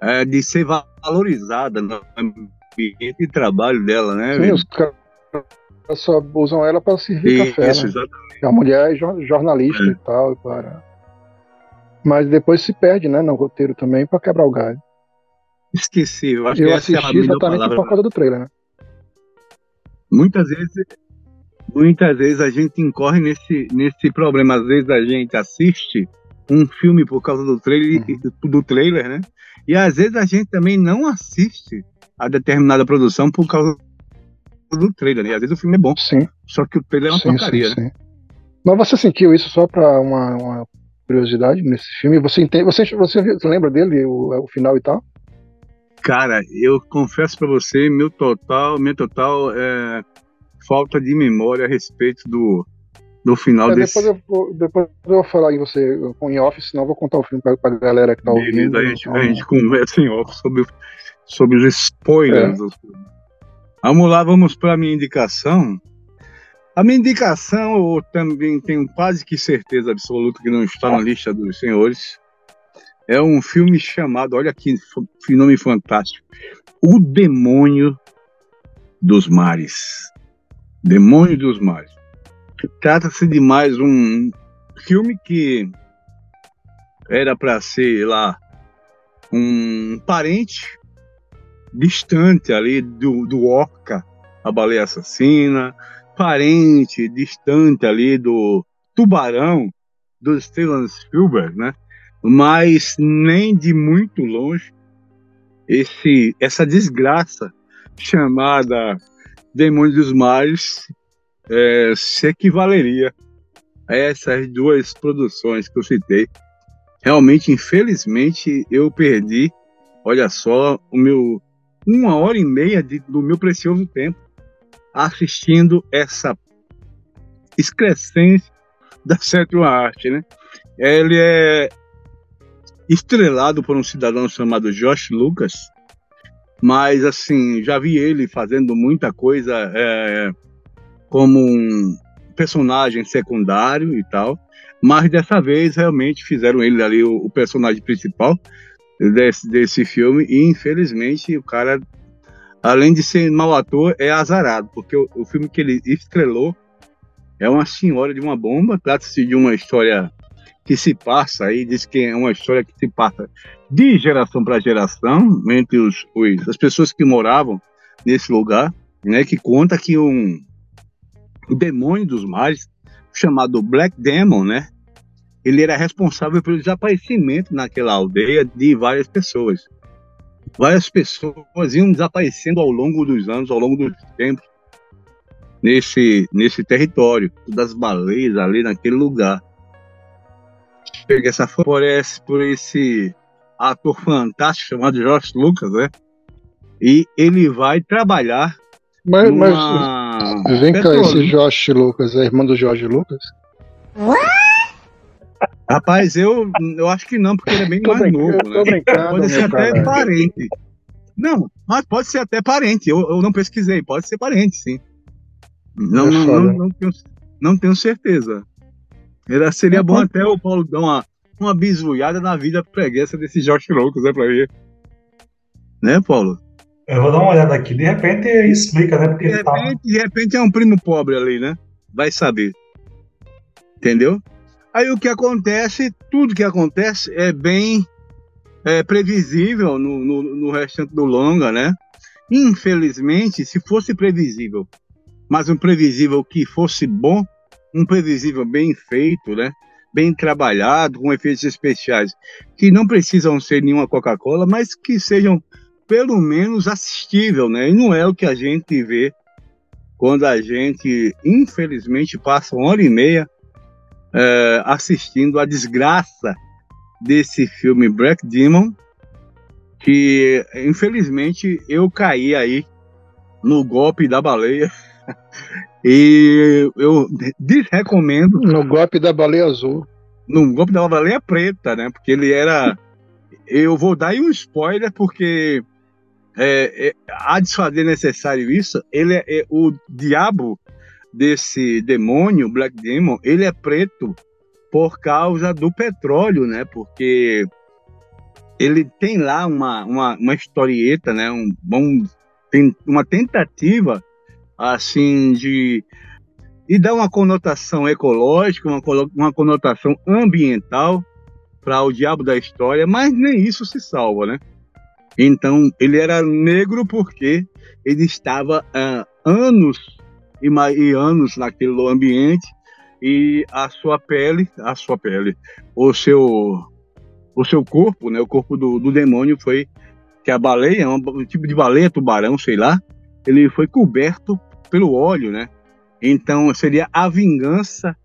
é, de ser valorizada no ambiente de trabalho dela, né? Sim, os caras só usam ela para servir Isso, café. Isso, né? exatamente. A mulher é jornalista é. e tal, para. Mas depois se perde, né, no roteiro também para quebrar o galho. Esqueci, eu acho eu que assisti é a exatamente palavra. por causa do trailer, né? Muitas vezes muitas vezes a gente incorre nesse, nesse problema. Às vezes a gente assiste um filme por causa do trailer, uhum. do trailer, né? E às vezes a gente também não assiste a determinada produção por causa do trailer, né? Às vezes o filme é bom, sim. só que o trailer é uma sim, porcaria, sim, né? Mas você sentiu isso só para uma, uma, curiosidade nesse filme? Você entende? Você, você lembra dele, o, o final e tal? Cara, eu confesso para você, meu total, meu total é, falta de memória a respeito do, do final é, desse. Depois eu, vou, depois eu vou falar em você em off, senão eu vou contar o filme pra, pra galera que tá Beleza, ouvindo. A gente, a gente conversa em off sobre, sobre os spoilers. É. Vamos lá, vamos para a minha indicação. A minha indicação, eu também tenho quase que certeza absoluta que não está na lista dos senhores. É um filme chamado, olha que nome fantástico, O Demônio dos Mares. Demônio dos Mares. Trata-se de mais um filme que era para ser lá um parente distante ali do, do Orca, a baleia assassina, parente distante ali do Tubarão, do Steven Spielberg, né? Mas nem de muito longe esse essa desgraça chamada Demônio dos Mares é, se equivaleria a essas duas produções que eu citei. Realmente, infelizmente, eu perdi, olha só, o meu uma hora e meia de, do meu precioso tempo assistindo essa excrescência da [LAUGHS] sétima arte, né? Ele é estrelado por um cidadão chamado Josh Lucas, mas assim, já vi ele fazendo muita coisa é, como um personagem secundário e tal, mas dessa vez realmente fizeram ele ali o, o personagem principal desse, desse filme e infelizmente o cara além de ser mau ator, é azarado, porque o, o filme que ele estrelou é uma senhora de uma bomba, trata-se de uma história que se passa aí, diz que é uma história que se passa de geração para geração entre os, os, as pessoas que moravam nesse lugar, né, que conta que um demônio dos mares, chamado Black Demon, né, ele era responsável pelo desaparecimento naquela aldeia de várias pessoas. Várias pessoas iam desaparecendo ao longo dos anos, ao longo dos tempos, nesse, nesse território, das baleias ali naquele lugar. Peguei essa foto por esse, por esse ator fantástico chamado Josh Lucas, né? E ele vai trabalhar. Mas, numa... mas vem cá, esse Josh Lucas é irmão do Jorge Lucas? Rapaz, eu, eu acho que não, porque ele é bem mais novo, né? Pode ser até cara. parente. Não, mas pode ser até parente. Eu, eu não pesquisei, pode ser parente, sim. Não, é não, não, não, tenho, não tenho certeza. Era, seria é bom até o Paulo dar uma, uma bisulhada na vida preguiça desse Jorge Loucos, né, pra ver. Né, Paulo? Eu vou dar uma olhada aqui. De repente explica, né? Porque de, tá repente, tá... de repente é um primo pobre ali, né? Vai saber. Entendeu? Aí o que acontece, tudo que acontece é bem é, previsível no, no, no restante do longa, né? Infelizmente, se fosse previsível mas um previsível que fosse bom, um previsível bem feito, né? Bem trabalhado, com efeitos especiais, que não precisam ser nenhuma Coca-Cola, mas que sejam pelo menos assistível, né? E não é o que a gente vê quando a gente, infelizmente, passa uma hora e meia é, assistindo a desgraça desse filme Black Demon, que infelizmente eu caí aí no golpe da baleia [LAUGHS] e eu desrecomendo. No golpe da baleia azul. No golpe da baleia preta, né? Porque ele era. Eu vou dar aí um spoiler, porque é, é, a desfazer necessário isso. Ele é, é, o diabo desse demônio, Black Demon, ele é preto por causa do petróleo, né? Porque ele tem lá uma, uma, uma historieta, né? Um, um, tem uma tentativa assim de e dá uma conotação ecológica, uma, uma conotação ambiental para o diabo da história, mas nem isso se salva, né? Então ele era negro porque ele estava há anos e, e anos naquele ambiente e a sua pele, a sua pele, o seu o seu corpo, né, o corpo do, do demônio foi que a baleia, um, tipo de baleia, tubarão, sei lá, ele foi coberto pelo óleo, né? Então seria a vingança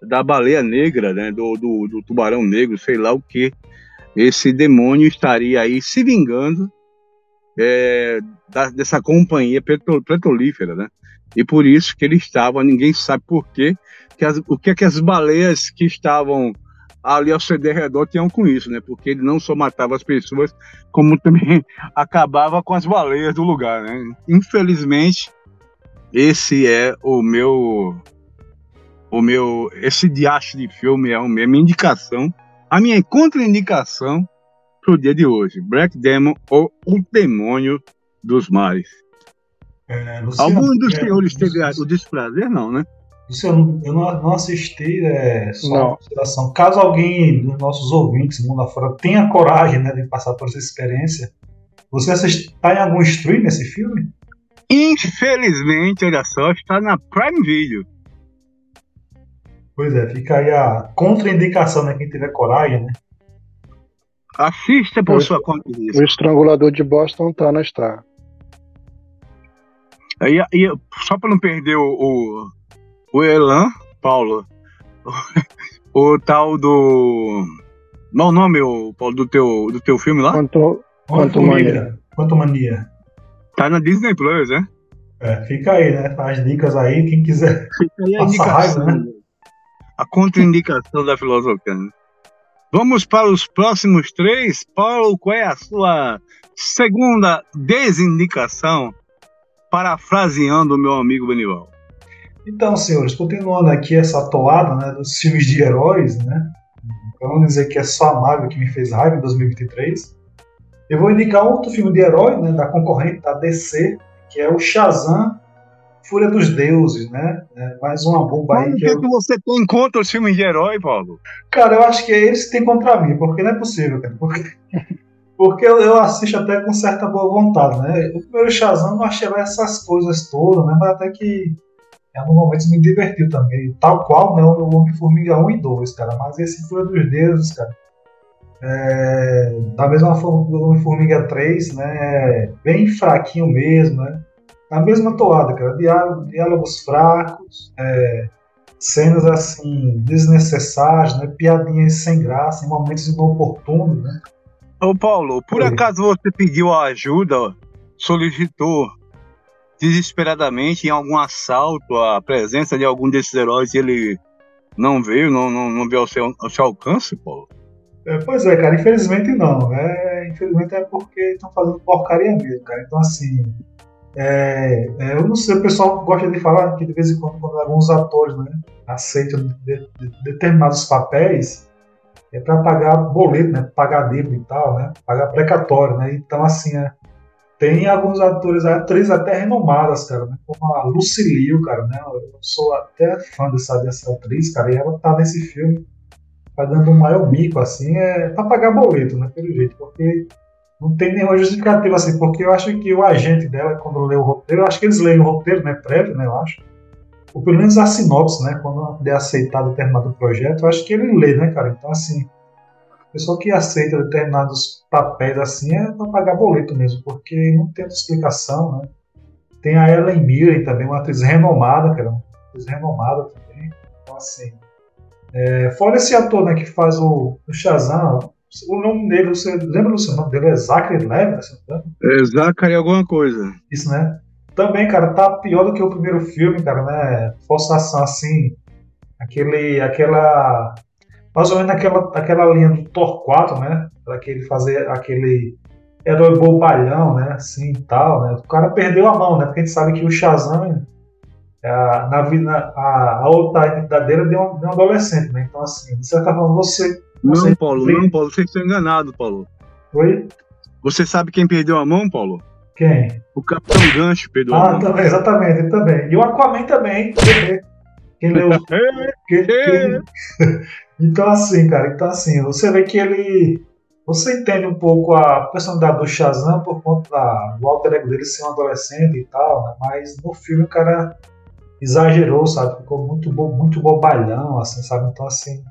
da baleia negra, né? Do, do, do tubarão negro, sei lá o que. Esse demônio estaria aí se vingando é, da, dessa companhia petrolífera, né? E por isso que ele estava, ninguém sabe por quê, que as, o que é que as baleias que estavam ali ao seu redor tinham com isso, né? Porque ele não só matava as pessoas, como também [LAUGHS] acabava com as baleias do lugar, né? Infelizmente, esse é o meu. O meu. Esse diacho de filme é a minha indicação. A minha contraindicação pro dia de hoje. Black Demon ou O Demônio dos Mares. É, Luciano, Algum dos é, senhores teve o desprazer, não, né? Luciano, eu não, não assisti, é, só não. consideração. Caso alguém dos nossos ouvintes, mundo afora, tenha coragem né, de passar por essa experiência, você está em algum stream nesse filme? Infelizmente, olha só, está na Prime Video. Pois é, fica aí a contraindicação, né? Quem tiver coragem, né? Assista por o, sua conta. O estrangulador de Boston tá na Star. E, e, só para não perder o, o, o Elan, Paulo, o, [LAUGHS] o tal do. Não o nome, o, Paulo, do teu, do teu filme lá? Quanto, quanto mania. Quanto mania. Tá na Disney Plus, né? É, fica aí, né? As dicas aí, quem quiser. [LAUGHS] Fica aí a indicação. Raiva, né? A contraindicação da filosofia. Né? Vamos para os próximos três. Paulo, qual é a sua segunda desindicação? Parafraseando o meu amigo Benival. Então, senhores, continuando aqui essa toada né, dos filmes de heróis, né? Vamos dizer que é só a Marvel que me fez raiva em 2023. Eu vou indicar outro filme de herói, né, da concorrente da DC, que é o Shazam Fúria dos Deuses, né? É mais uma bomba aí. O que, que, eu... que você tem contra os filmes de herói, Paulo? Cara, eu acho que é eles que têm contra mim, porque não é possível, cara. Porque, porque eu, eu, assisto até com certa boa vontade, né? O primeiro Shazam não achei essas coisas todas, né? Mas até que em alguns momentos me divertiu também. Tal qual, né? O Homem-Formiga 1 e 2, cara. Mas esse Fúria dos Deuses, cara. É, da mesma forma que o Homem-Formiga 3, né? É bem fraquinho mesmo, né? Na mesma toada, cara. Diálogos fracos, é, cenas assim, desnecessárias, né? Piadinhas sem graça, em momentos inoportunos, né? Ô Paulo, por Oi. acaso você pediu ajuda, solicitou desesperadamente em algum assalto a presença de algum desses heróis e ele não veio, não, não, não veio ao seu, ao seu alcance, Paulo? É, pois é, cara, infelizmente não. Né? Infelizmente é porque estão fazendo porcaria mesmo, cara. Então, assim, é, é, eu não sei, o pessoal gosta de falar que de vez em quando, quando alguns atores né, aceitam de, de determinados papéis, é para pagar boleto, né, pagar dívida e tal, né, pagar precatório, né, então assim, é, tem alguns atores, atrizes até renomadas, cara, né, como a Lucille cara, né, eu sou até fã dessa, dessa atriz, cara, e ela tá nesse filme pagando um maior mico, assim, é para pagar boleto, né, pelo jeito, porque não tem nenhuma justificativa assim, porque eu acho que o agente dela, quando lê o roteiro, eu acho que eles leem o roteiro, né, prévio, né, eu acho, ou pelo menos a sinopse, né, quando é aceitado determinado projeto, eu acho que ele lê, né, cara, então assim, a pessoa que aceita determinados papéis assim é para pagar boleto mesmo, porque não tem outra explicação, né. Tem a Ellen Mirren também, uma atriz renomada, cara, uma atriz renomada também, então assim, é, fora esse ator, né, que faz o, o Shazam, o nome dele, você lembra do seu nome dele? É Zachary Levi, É Zachary alguma coisa. Isso, né? Também, cara, tá pior do que o primeiro filme, cara, né? Forçação assim, aquele, aquela, mais ou menos aquela, aquela linha do Thor 4, né? Aquele fazer aquele herói bobalhão, né? Assim e tal, né? O cara perdeu a mão, né? Porque a gente sabe que o Shazam, a, na vida, a, a outra identidade dele deu um, de um adolescente, né? Então, assim, de certa forma, você não, Paulo, não, Paulo, você está enganado, Paulo. Oi? Você sabe quem perdeu a mão, Paulo? Quem? O Capitão Gancho perdeu ah, também, exatamente, ele também. E o Aquaman também. Quem leu. quem, [LAUGHS] quem... [LAUGHS] então, assim, cara, então assim, você vê que ele. Você entende um pouco a personalidade do Shazam por conta da, do alter ego dele ser um adolescente e tal, né? mas no filme o cara exagerou, sabe? Ficou muito, bo, muito bobalhão, assim, sabe? Então, assim,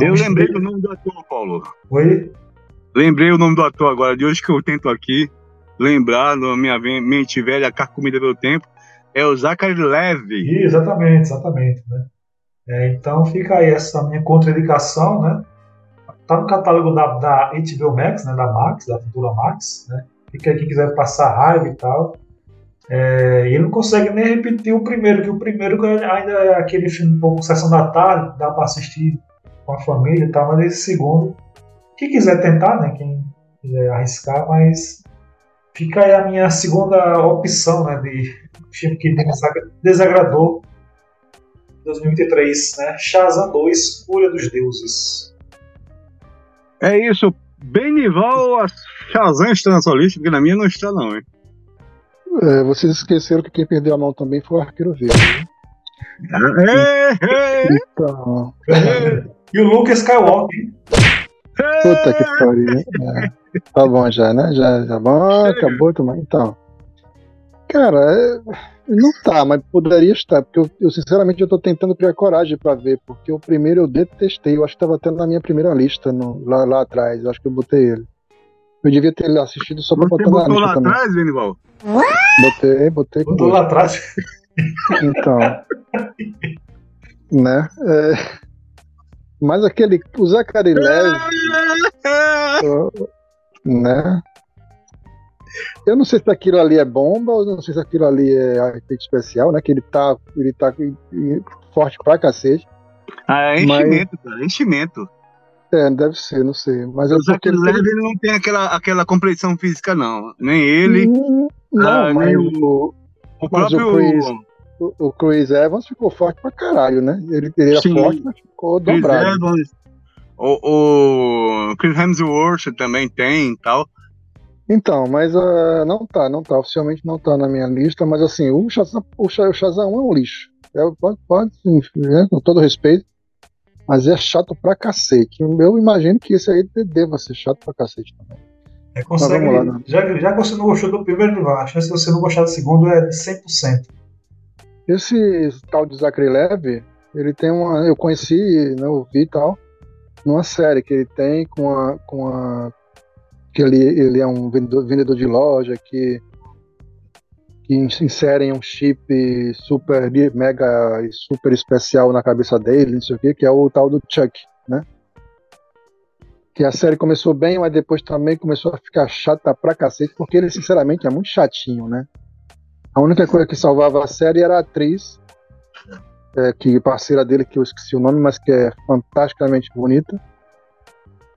eu lembrei do nome do ator, Paulo. Oi? Lembrei o nome do ator agora, de hoje que eu tento aqui lembrar na minha mente velha, carcomida pelo tempo, é o Zachary Levy. Exatamente, exatamente. Né? É, então fica aí essa minha contraindicação, né? Tá no catálogo da, da HBO Max, né? Da Max, da futura Max, né? Fica quem quiser passar raiva e tal. É, e não consegue nem repetir o primeiro, que o primeiro ainda é aquele filme um pouco sessão da tarde, dá para assistir com a família e tal, mas esse segundo, quem quiser tentar, né, quem quiser arriscar, mas fica aí a minha segunda opção, né, de filme que desagradou 2023, né, Shazam 2, Fúria dos Deuses. É isso, Benival, a Shazam está na sua lista, porque na minha não está não, hein. É, vocês esqueceram que quem perdeu a mão também foi o Arqueiro Verde. Né? É, é, é. Então, é. [LAUGHS] E o Luke Skywalker. Puta que pariu. É. Tá bom já, né? Já, já bom, acabou também. Então. Cara, é, não tá, mas poderia estar, porque eu, eu sinceramente eu tô tentando criar coragem para ver, porque o primeiro eu detestei, eu acho que tava até na minha primeira lista no, lá, lá atrás, eu acho que eu botei ele. Eu devia ter assistido só pra Você botar na lista lá também. atrás, Venival? Botei, botei. Botou lá atrás? Então. né? É, mas aquele. O Zachary. [LAUGHS] né? Eu não sei se aquilo ali é bomba ou não sei se aquilo ali é efeito especial, né? Que ele tá, ele tá forte pra cacete. Ah, é enchimento, mas... cara, enchimento. É, deve ser, não sei. Mas o Zachary Levy ele não tem aquela, aquela compreensão física, não. Nem ele. Hum, não, ah, mas nem o, o próprio. O Chris, o, Chris Evans ficou forte pra caralho, né? Ele, ele era Sim. forte, mas ficou Chris dobrado. Evans, o, o Chris Hemsworth também tem e tal. Então, mas uh, não tá, não tá, oficialmente não tá na minha lista, mas assim, o Shazam, o Shazam 1 é um lixo. É, pode, pode né, com todo respeito, mas é chato pra cacete. Eu imagino que esse aí deva ser chato pra cacete também. É, consegue, lá, né? já, já que você não gostou do primeiro, a chance de você não gostar do segundo é de 100%. Esse tal de Zachary Levy, ele tem uma. Eu conheci, né, eu vi e tal, numa série que ele tem com a, com a que ele, ele é um vendedor, vendedor de loja que, que inserem um chip super, mega e super especial na cabeça dele, não sei o que, que é o tal do Chuck, né? Que a série começou bem, mas depois também começou a ficar chata pra cacete, porque ele, sinceramente, é muito chatinho, né? A única coisa que salvava a série era a atriz, é, que parceira dele, que eu esqueci o nome, mas que é fantasticamente bonita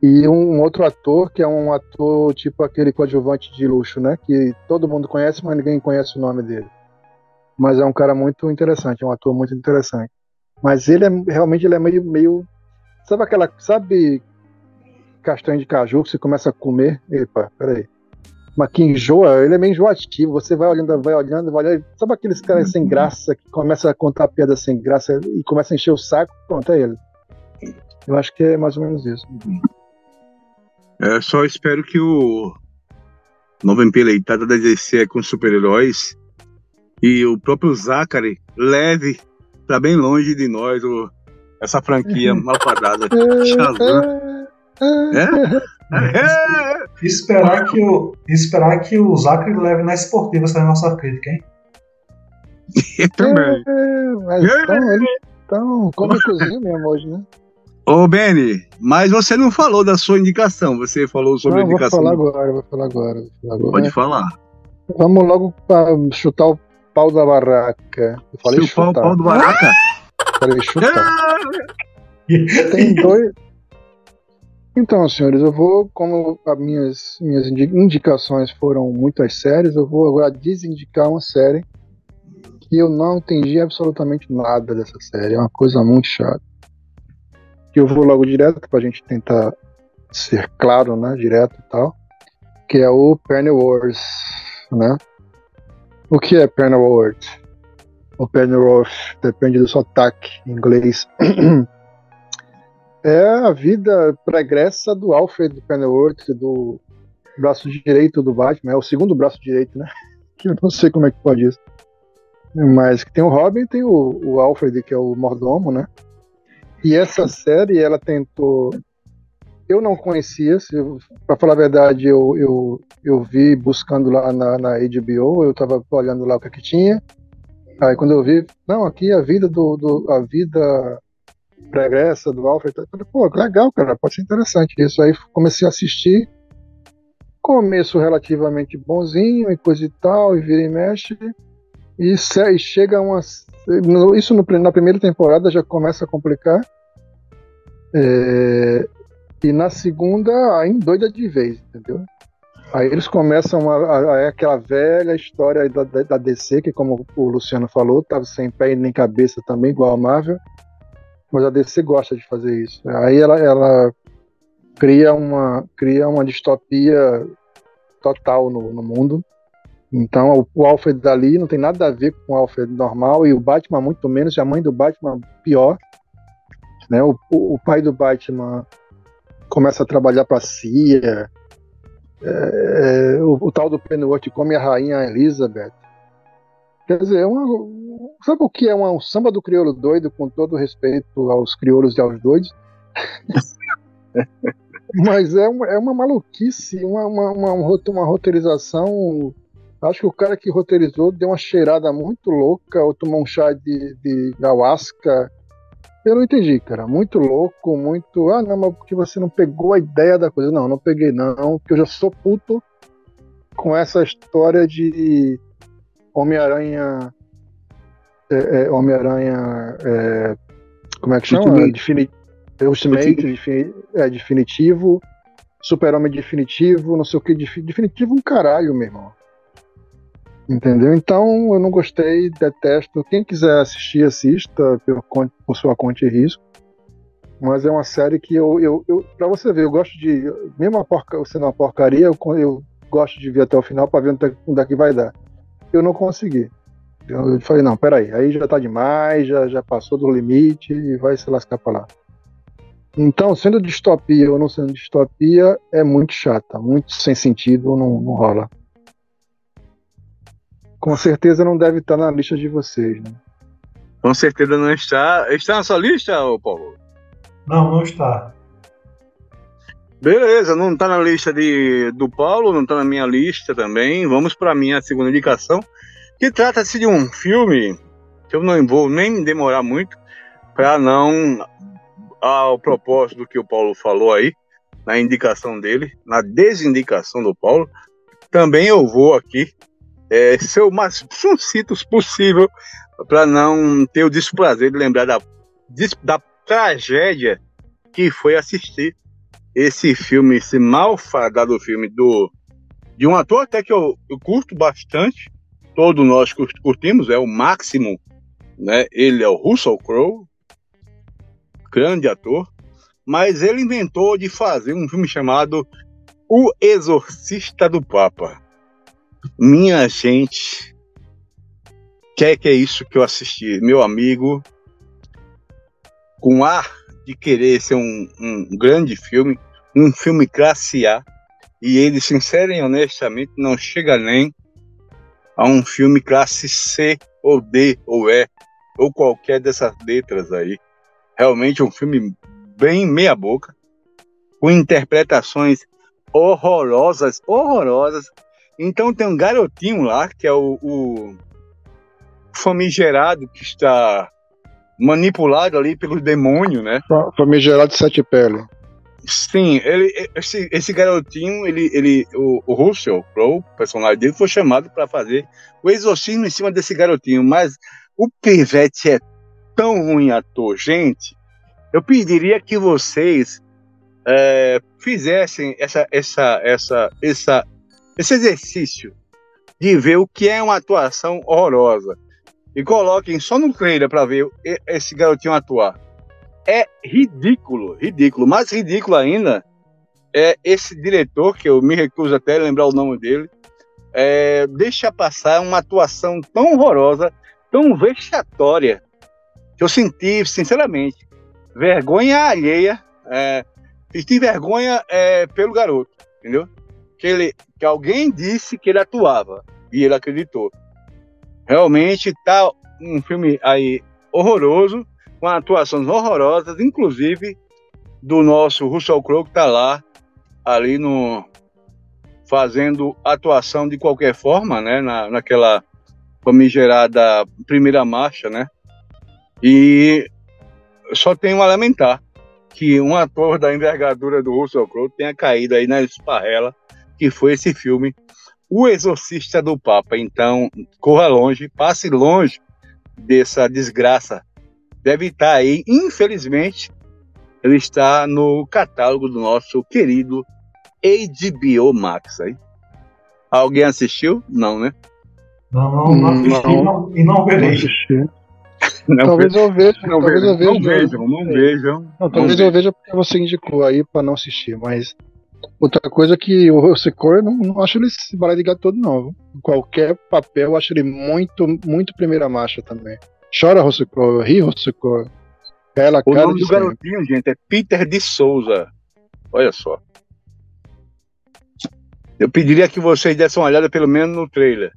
e um outro ator que é um ator tipo aquele coadjuvante de luxo, né? Que todo mundo conhece, mas ninguém conhece o nome dele. Mas é um cara muito interessante, é um ator muito interessante. Mas ele é realmente ele é meio, meio sabe aquela, sabe castanha de caju que você começa a comer? Epa, peraí. Mas que enjoa, ele é meio enjoativo. Você vai olhando, vai olhando, vai olhando. Sabe aqueles caras sem graça que começa a contar piada sem graça e começa a encher o saco? Pronto, é ele. Eu acho que é mais ou menos isso. Eu só espero que o nova empeleitada da DC com super-heróis e o próprio Zachary leve para bem longe de nós o, essa franquia uhum. [LAUGHS] malvadada. Shazam. [LAUGHS] É? É? [LAUGHS] Esperar, que o, esperar que o Zachary leve na esportiva essa é nossa crítica, hein? [LAUGHS] Eu também. É, mas então, ele, então, come cozinha mesmo hoje, né? Ô, Beni, mas você não falou da sua indicação. Você falou sobre não, a indicação. Vou falar agora, vou falar agora, vou falar agora. Pode falar. Vamos logo para chutar o pau da barraca. Eu falei Chupar chutar. o pau da barraca? Falei chutar. [LAUGHS] Tem dois. Então, senhores, eu vou, como as minhas, minhas indicações foram muitas séries, eu vou agora desindicar uma série que eu não entendi absolutamente nada dessa série. É uma coisa muito chata eu vou logo direto para a gente tentar ser claro, né, direto e tal, que é o Pennyworth, né? O que é Pennyworth? O Pennyworth depende do sotaque em inglês. [CLEARS THROAT] é a vida pregressa do Alfred Pennyworth, do braço direito do Batman, é o segundo braço direito, né? [LAUGHS] Que eu não sei como é que pode isso. Mas tem o Robin, tem o, o Alfred, que é o mordomo, né? E essa série, ela tentou. Eu não conhecia, para falar a verdade, eu, eu, eu vi buscando lá na, na HBO, eu estava olhando lá o que, é que tinha. Aí quando eu vi, não, aqui é a vida do, do a vida pregressa do Alfred, eu falei, pô, legal, cara, pode ser interessante isso. Aí comecei a assistir, começo relativamente bonzinho e coisa e tal, e vira e mexe, e, e chega umas isso no, na primeira temporada já começa a complicar. É, e na segunda aí doida de vez, entendeu? Aí eles começam a, a, a aquela velha história da, da, DC, que como o Luciano falou, tava sem pé nem cabeça também, igual a Marvel. Mas a DC gosta de fazer isso. Aí ela, ela cria, uma, cria uma distopia total no, no mundo. Então, o, Alfred dali não tem nada a ver com o Alfred normal e o Batman muito menos, e a mãe do Batman pior. Né? O, o, o pai do Batman começa a trabalhar para a CIA. É, é, o, o, tal do Pennyworth come a rainha Elizabeth. Quer dizer, é uma, sabe o que é uma, um samba do crioulo doido, com todo respeito aos crioulos e aos doidos? [LAUGHS] Mas é uma, é uma maluquice, uma, uma, uma, uma roteirização Acho que o cara que roteirizou deu uma cheirada muito louca, ou tomou um chá de, de ayahuasca. Eu não entendi, cara. Muito louco, muito. Ah, não, mas porque você não pegou a ideia da coisa. Não, não peguei, não, porque eu já sou puto com essa história de Homem-Aranha. É, é, Homem-Aranha. É, como é que chama? Ultimate. Defini Ultimate, é, definitivo. Super-Homem definitivo, não sei o que. Definitivo um caralho, meu irmão. Entendeu? Então eu não gostei, detesto. Quem quiser assistir, assista por, por sua conta e risco. Mas é uma série que eu, eu, eu. Pra você ver, eu gosto de. Mesmo a porca, sendo uma porcaria, eu, eu gosto de ver até o final para ver é onde é que vai dar. Eu não consegui. Eu falei, não, peraí, aí já tá demais, já, já passou do limite e vai se lascar pra lá. Então, sendo distopia ou não sendo distopia, é muito chata, muito sem sentido, não, não rola. Com certeza não deve estar na lista de vocês, né? Com certeza não está. Está na sua lista, Paulo? Não, não está. Beleza, não está na lista de, do Paulo, não está na minha lista também. Vamos para a minha segunda indicação, que trata-se de um filme que eu não vou nem demorar muito para não ao propósito do que o Paulo falou aí, na indicação dele, na desindicação do Paulo, também eu vou aqui é, ser o mais sucinto possível para não ter o desprazer de lembrar da, da tragédia que foi assistir esse filme, esse malfadado filme do de um ator até que eu, eu curto bastante, todos nós curtimos, é o Máximo, né? Ele é o Russell Crowe, grande ator, mas ele inventou de fazer um filme chamado O Exorcista do Papa. Minha gente, que é que é isso que eu assisti? Meu amigo, com ar de querer ser um, um grande filme, um filme classe A, e ele, sincero e honestamente, não chega nem a um filme classe C ou D ou E, ou qualquer dessas letras aí. Realmente um filme bem meia boca, com interpretações horrorosas, horrorosas. Então tem um garotinho lá, que é o, o famigerado, que está manipulado ali pelo demônio, né? Famigerado de sete pele. Sim, ele, esse, esse garotinho, ele, ele, o, o Russell Crowe, personagem dele, foi chamado para fazer o exorcismo em cima desse garotinho, mas o Pivete é tão ruim ator, gente, eu pediria que vocês é, fizessem essa, essa, essa, essa, esse exercício de ver o que é uma atuação horrorosa e coloquem só no trailer para ver esse garotinho atuar. É ridículo, ridículo. Mais ridículo ainda é esse diretor, que eu me recuso até a lembrar o nome dele, é, deixa passar uma atuação tão horrorosa, tão vexatória, que eu senti, sinceramente, vergonha alheia, é, senti vergonha é, pelo garoto, entendeu? Que, ele, que alguém disse que ele atuava e ele acreditou. Realmente tá um filme aí horroroso, com atuações horrorosas, inclusive do nosso Russell Crowe que tá lá, ali no fazendo atuação de qualquer forma, né, na, naquela famigerada primeira marcha, né, e só tenho a lamentar que um ator da envergadura do Russell Crowe tenha caído aí na esparrela, que foi esse filme, O Exorcista do Papa. Então, corra longe, passe longe dessa desgraça. Deve estar aí, infelizmente, ele está no catálogo do nosso querido HBO Max. Aí. Alguém assistiu? Não, né? Não, não, não assisti não, não, e não verei. Não [LAUGHS] não talvez eu veja, não talvez eu veja. Não vejam, não vejam. Não, talvez eu veja porque você indicou aí pra não assistir, mas outra coisa é que o Secor, não, não acho ele esse balé de gato todo não. Qualquer papel, eu acho ele muito, muito primeira marcha também. Chora Rossecor, ri Rossecor. Ela, o nome do garotinho, gente, é Peter de Souza. Olha só. Eu pediria que vocês dessem uma olhada pelo menos no trailer,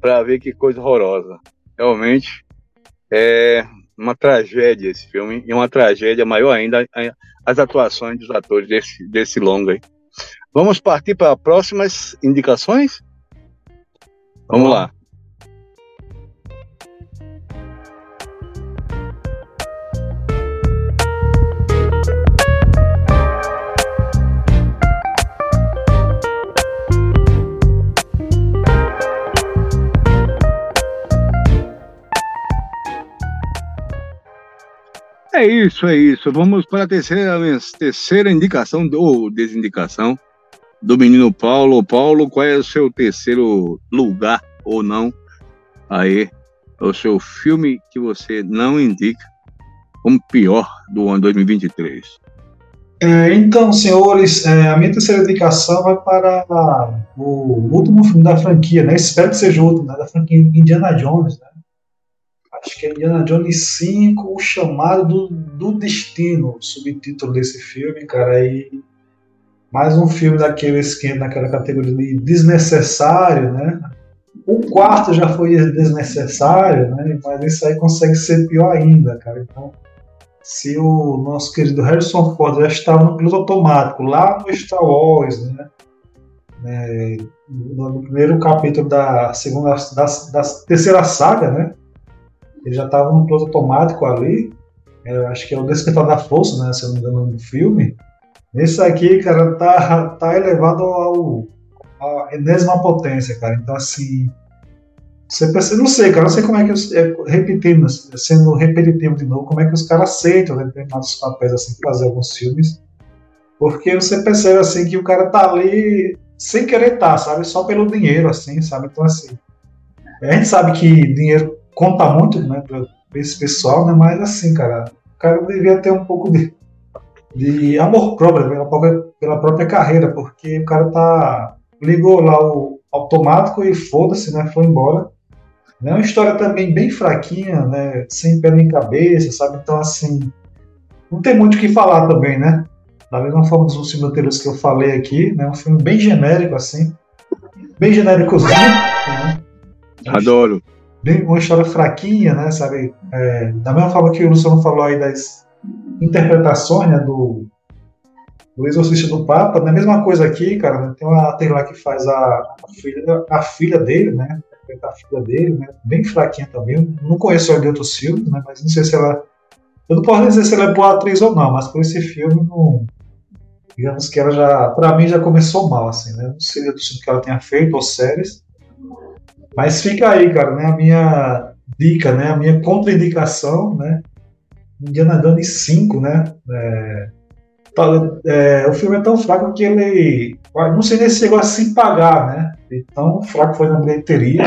para ver que coisa horrorosa. Realmente, é uma tragédia esse filme, e uma tragédia maior ainda as atuações dos atores desse, desse longa aí. Vamos partir para próximas indicações? Vamos lá. É isso, é isso. Vamos para a terceira, terceira indicação ou desindicação do menino Paulo. Paulo, qual é o seu terceiro lugar ou não? Aí, o seu filme que você não indica como pior do ano 2023. É, então, senhores, é, a minha terceira indicação vai para o último filme da franquia, né? Espero que seja o último, né? Da franquia Indiana Jones, né? Acho que é Indiana Jones 5, O Chamado do, do Destino, subtítulo desse filme, cara. E mais um filme daqueles que naquela categoria de desnecessário, né? O quarto já foi desnecessário, né? Mas isso aí consegue ser pior ainda, cara. Então, se o nosso querido Harrison Ford já estava no piloto automático lá no Star Wars, né? É, no primeiro capítulo da segunda, da, da terceira saga, né? Ele já estava no piloto automático ali. É, acho que é o Despertar da Força, né? Se eu não me engano, no filme. Esse aqui, cara, tá, tá elevado ao, à enésima potência, cara. Então, assim, você pensa, não sei, cara, não sei como é que, é, repetindo, sendo repetitivo de novo, como é que os caras aceitam determinados papéis, assim, fazer alguns filmes. Porque você percebe, assim, que o cara tá ali sem querer estar, tá, sabe? Só pelo dinheiro, assim, sabe? Então, assim, a gente sabe que dinheiro conta muito, né, pra esse pessoal, né? Mas, assim, cara, o cara devia ter um pouco de, de amor próprio, pela própria, pela própria carreira, porque o cara tá ligou lá o automático e foda-se, né? Foi embora. É uma história também bem fraquinha, né? Sem pé nem cabeça, sabe? Então, assim, não tem muito o que falar também, né? Da mesma forma dos filmes anteriores que eu falei aqui, né? Um filme bem genérico, assim. Bem genéricozinho, né? Adoro. Bem, uma história fraquinha, né? Sabe? É, da mesma forma que o Luciano falou aí das interpretações, né? Do, do Exorcista do Papa, na mesma coisa aqui, cara, né? tem uma atriz lá que faz a, a, filha, a filha dele, né? a filha dele, né? Bem fraquinha também. Não conheço ela de outros filmes, né? Mas não sei se ela. Eu não posso dizer se ela é boa atriz ou não, mas por esse filme, não... digamos que ela já, para mim, já começou mal, assim, né? Não sei do que ela tenha feito ou séries. Mas fica aí, cara, né? A minha dica, né? A minha contraindicação, né? Indiana Jones 5, né? É, tá, é, o filme é tão fraco que ele. Não sei nem se chegou a se pagar, né? Então, fraco foi na bilheteria.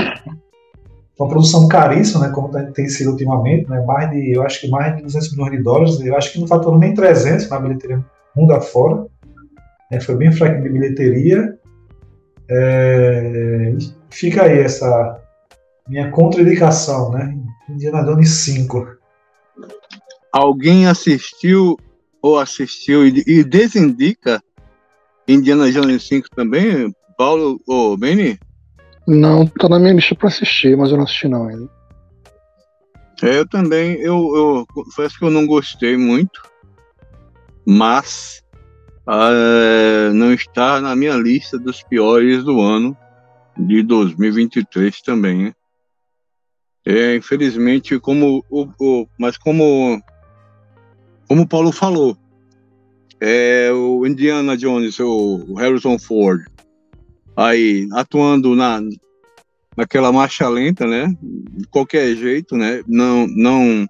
Uma produção caríssima, né, como tem sido ultimamente, né, mais de, eu acho que mais de 200 milhões de dólares. Eu acho que não faturou nem 300 na bilheteria mundo afora. É, foi bem fraco de bilheteria. É, fica aí essa minha contraindicação, né? Indiana Jones 5. Alguém assistiu ou assistiu e, e desindica Indiana Jones 5 também? Paulo ou Beni? Não, tá na minha lista pra assistir, mas eu não assisti não ainda. É, eu também, eu, eu confesso que eu não gostei muito, mas uh, não está na minha lista dos piores do ano de 2023 também. Né? É, infelizmente, como o, o, mas como como o Paulo falou, é, o Indiana Jones, o Harrison Ford, aí atuando na naquela marcha lenta, né? De qualquer jeito, né? Não, não.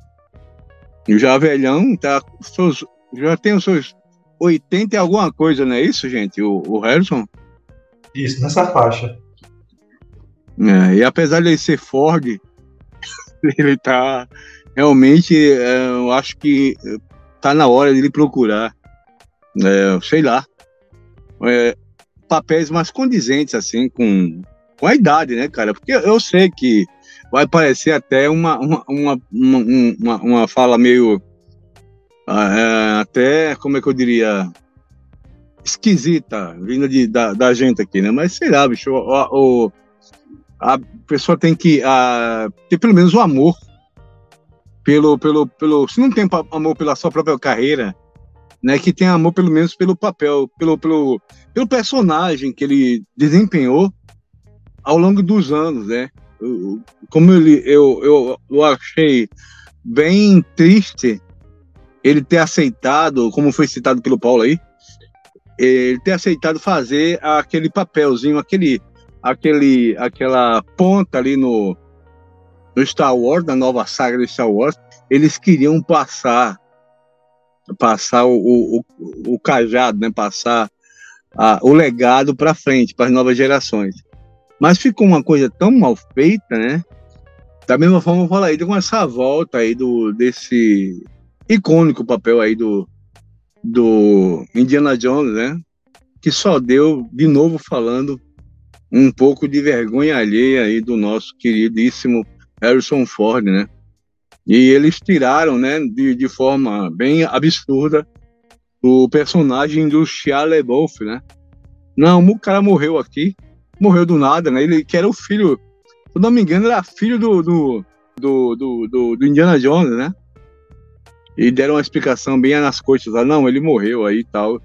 Já velhão, tá? Seus, já tem os seus 80 e alguma coisa, não é isso, gente? O, o Harrison? Isso, nessa faixa. É, e apesar de ele ser Ford, [LAUGHS] ele tá realmente, é, eu acho que tá na hora de ele procurar, é, sei lá, é, papéis mais condizentes, assim, com, com a idade, né, cara? Porque eu sei que vai parecer até uma, uma, uma, uma, uma fala meio. É, até, como é que eu diria? Esquisita, vinda de, da, da gente aqui, né? Mas sei lá, bicho, o, o a pessoa tem que a, ter pelo menos o amor pelo, pelo, pelo. Se não tem amor pela sua própria carreira, né, que tem amor pelo menos pelo papel, pelo, pelo, pelo personagem que ele desempenhou ao longo dos anos, né? Como ele, eu, eu, eu achei bem triste ele ter aceitado, como foi citado pelo Paulo aí, ele ter aceitado fazer aquele papelzinho, aquele, aquele, aquela ponta ali no, no Star Wars, na nova saga do Star Wars, eles queriam passar passar o, o, o cajado, né? passar a, o legado para frente, para as novas gerações. Mas ficou uma coisa tão mal feita, né? Da mesma forma, eu aí com essa volta aí do, desse icônico papel aí do, do Indiana Jones, né? Que só deu, de novo falando, um pouco de vergonha alheia aí do nosso queridíssimo Harrison Ford, né? E eles tiraram, né, de, de forma bem absurda, o personagem do Shia LaBeouf, né? Não, o cara morreu aqui, morreu do nada, né? Ele que era o filho, se não me engano, era filho do, do, do, do, do Indiana Jones, né? E deram uma explicação bem nas coisas lá, não, ele morreu aí e tal,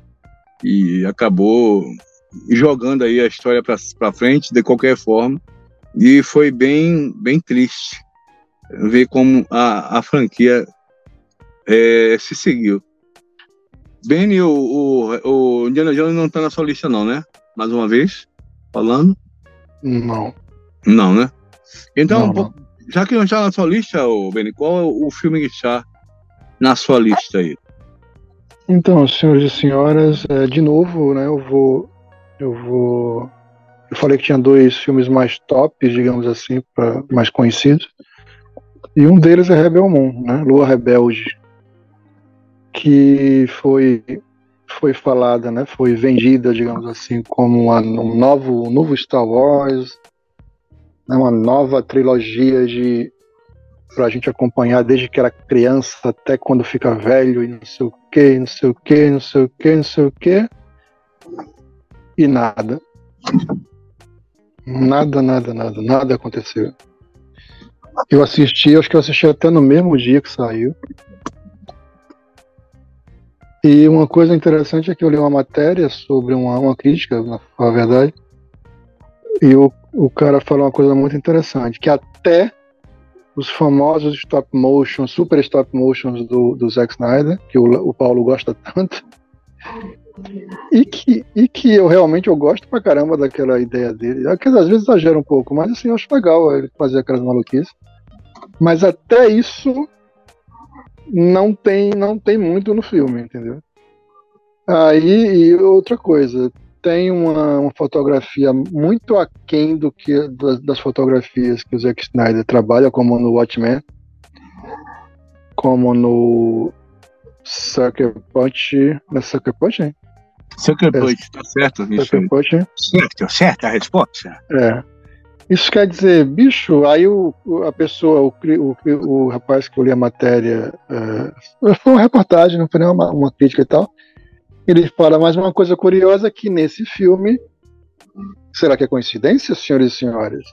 e acabou jogando aí a história para frente de qualquer forma, e foi bem, bem triste ver como a, a franquia é, se seguiu. Benny, o, o, o Indiana Jones não tá na sua lista não, né? Mais uma vez, falando. Não. Não, né? Então, não, não. já que não está na sua lista, o Benny, qual é o filme que está na sua lista aí? Então, senhores e senhoras, é, de novo, né, eu vou, eu vou, eu falei que tinha dois filmes mais tops, digamos assim, pra, mais conhecidos, e um deles é Rebel Moon, né, Lua Rebelde, que foi foi falada, né, foi vendida, digamos assim, como uma, um novo, um novo Star Wars, né, uma nova trilogia de para a gente acompanhar desde que era criança até quando fica velho e não sei o que, não sei o que, não sei o que, não sei o que. E nada. Nada, nada, nada, nada aconteceu. Eu assisti, acho que eu assisti até no mesmo dia que saiu. E uma coisa interessante é que eu li uma matéria sobre uma, uma crítica, na verdade, e o, o cara falou uma coisa muito interessante, que até os famosos stop motion, super stop motions do, do Zack Snyder, que o, o Paulo gosta tanto, e que, e que eu realmente eu gosto pra caramba daquela ideia dele. Que às vezes exagera um pouco, mas assim, eu acho legal ele fazer aquelas maluquices. Mas até isso não tem, não tem muito no filme, entendeu? Aí, e outra coisa, tem uma, uma, fotografia muito aquém do que das, das, fotografias que o Zack Snyder trabalha, como no Watchmen, como no Sucker Punch. Não é Sucker Punch, hein? Sucker é, Punch, tá certo. Sucker Punch. Certo, certa a resposta. É. Isso quer dizer, bicho, aí o, a pessoa, o, o, o rapaz que eu li a matéria, uh, foi uma reportagem, não foi nem uma, uma crítica e tal, ele fala mais uma coisa curiosa que nesse filme, será que é coincidência, senhores e senhores?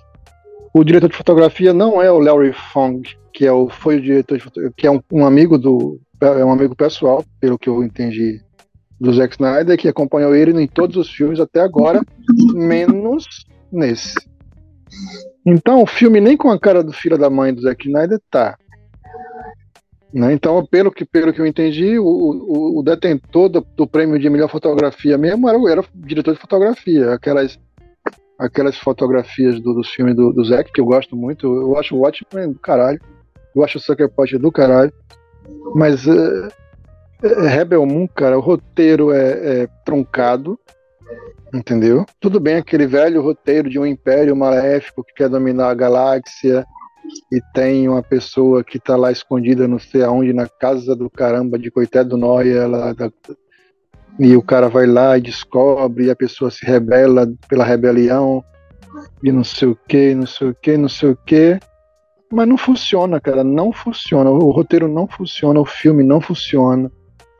O diretor de fotografia não é o Larry Fong, que é o foi o diretor de que é um, um, amigo do é um amigo pessoal, pelo que eu entendi do Zack Snyder, que acompanhou ele em todos os filmes até agora, menos nesse. Então o filme nem com a cara do filho da mãe do Zack Snyder tá. Né? Então, pelo que, pelo que eu entendi, o, o, o detentor do, do, prêmio de melhor fotografia mesmo era, era o diretor de fotografia. Aquelas, aquelas fotografias do, dos filmes do, do Zack, que eu gosto muito. Eu acho o Watchmen do caralho. Eu acho o Sucker Punch do caralho. Mas é, é, Rebel Moon, cara, o roteiro é, é truncado. Entendeu? Tudo bem aquele velho roteiro de um império maléfico que quer dominar a galáxia e tem uma pessoa que tá lá escondida, não sei aonde, na casa do caramba de coitado do Noia, ela, e o cara vai lá e descobre, e a pessoa se rebela pela rebelião, e não sei o que, não sei o que, não sei o que. Mas não funciona, cara, não funciona. O roteiro não funciona, o filme não funciona.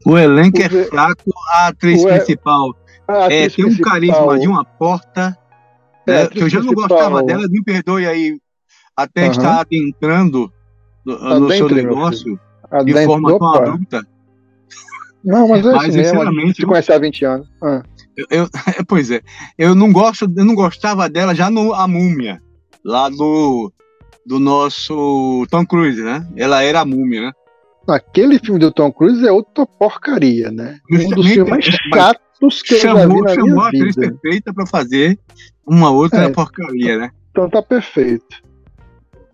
O elenco é fraco, a atriz o principal a atriz é, tem um carisma de uma porta, é, né, que eu já não gostava dela, me perdoe aí até uhum. estar adentrando no, tá no seu negócio de forma tão adulta. Não, mas é mas, assim a gente conhece há 20 anos. Ah. Eu, eu, [LAUGHS] pois é, eu não gosto, eu não gostava dela já no A Múmia, lá do, do nosso Tom Cruise, né? Ela era a múmia, né? Aquele filme do Tom Cruise é outra porcaria, né? Um dos filmes mais chatos que chamou, eu já vi na chamou minha a atriz perfeita para fazer uma outra é, porcaria, né? Então tá perfeito.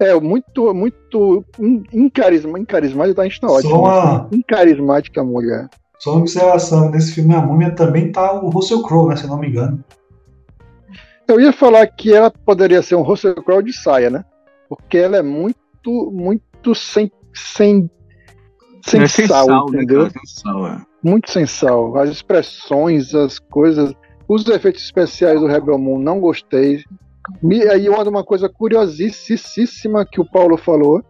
É, muito, muito incarisma, incarismática, a gente tá ótimo. Uma... Incarismática mulher. Só uma observação, nesse filme A Múmia também tá o Russell Crowe, né, se eu não me engano. Eu ia falar que ela poderia ser um Russell Crowe de saia, né? Porque ela é muito, muito sem, sem, sem, é sem sal, sal, né, entendeu? Né, sem sal, é. muito sem sal. As expressões, as coisas, os efeitos especiais do Rebel Moon, não gostei. E aí uma coisa curiosíssima que o Paulo falou,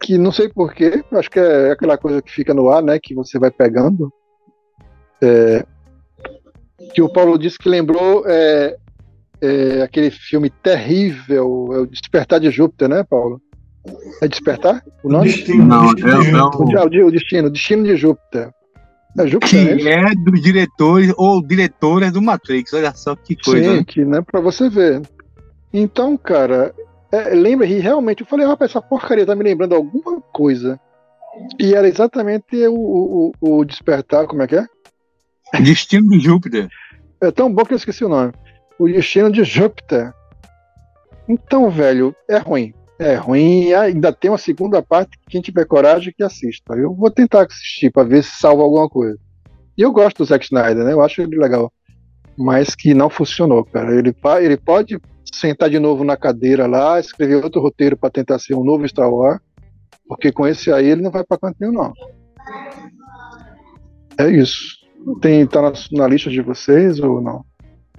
que não sei porquê, acho que é aquela coisa que fica no ar, né, que você vai pegando. É, que o Paulo disse que lembrou é, é, aquele filme terrível, é o Despertar de Júpiter, né, Paulo? É Despertar? O nome? Destino, não, destino, é, não. O, o, destino, o Destino de Júpiter. Júpiter, que é, dos diretores ou diretores do Matrix, olha só que coisa. Sim, que, né, pra você ver. Então, cara, é, lembra, e realmente, eu falei, rapaz, essa porcaria tá me lembrando alguma coisa. E era exatamente o, o, o Despertar, como é que é? Destino de Júpiter. É tão bom que eu esqueci o nome. O Destino de Júpiter. Então, velho, é ruim. É ruim. E ainda tem uma segunda parte que quem tiver coragem que assista. Eu vou tentar assistir para ver se salva alguma coisa. E eu gosto do Zack Snyder, né? Eu acho ele legal. Mas que não funcionou, cara. Ele, ele pode sentar de novo na cadeira lá, escrever outro roteiro para tentar ser um novo Star Wars, porque com esse aí ele não vai para canto nenhum, não. É isso. Tem, tá na, na, lista de vocês ou não?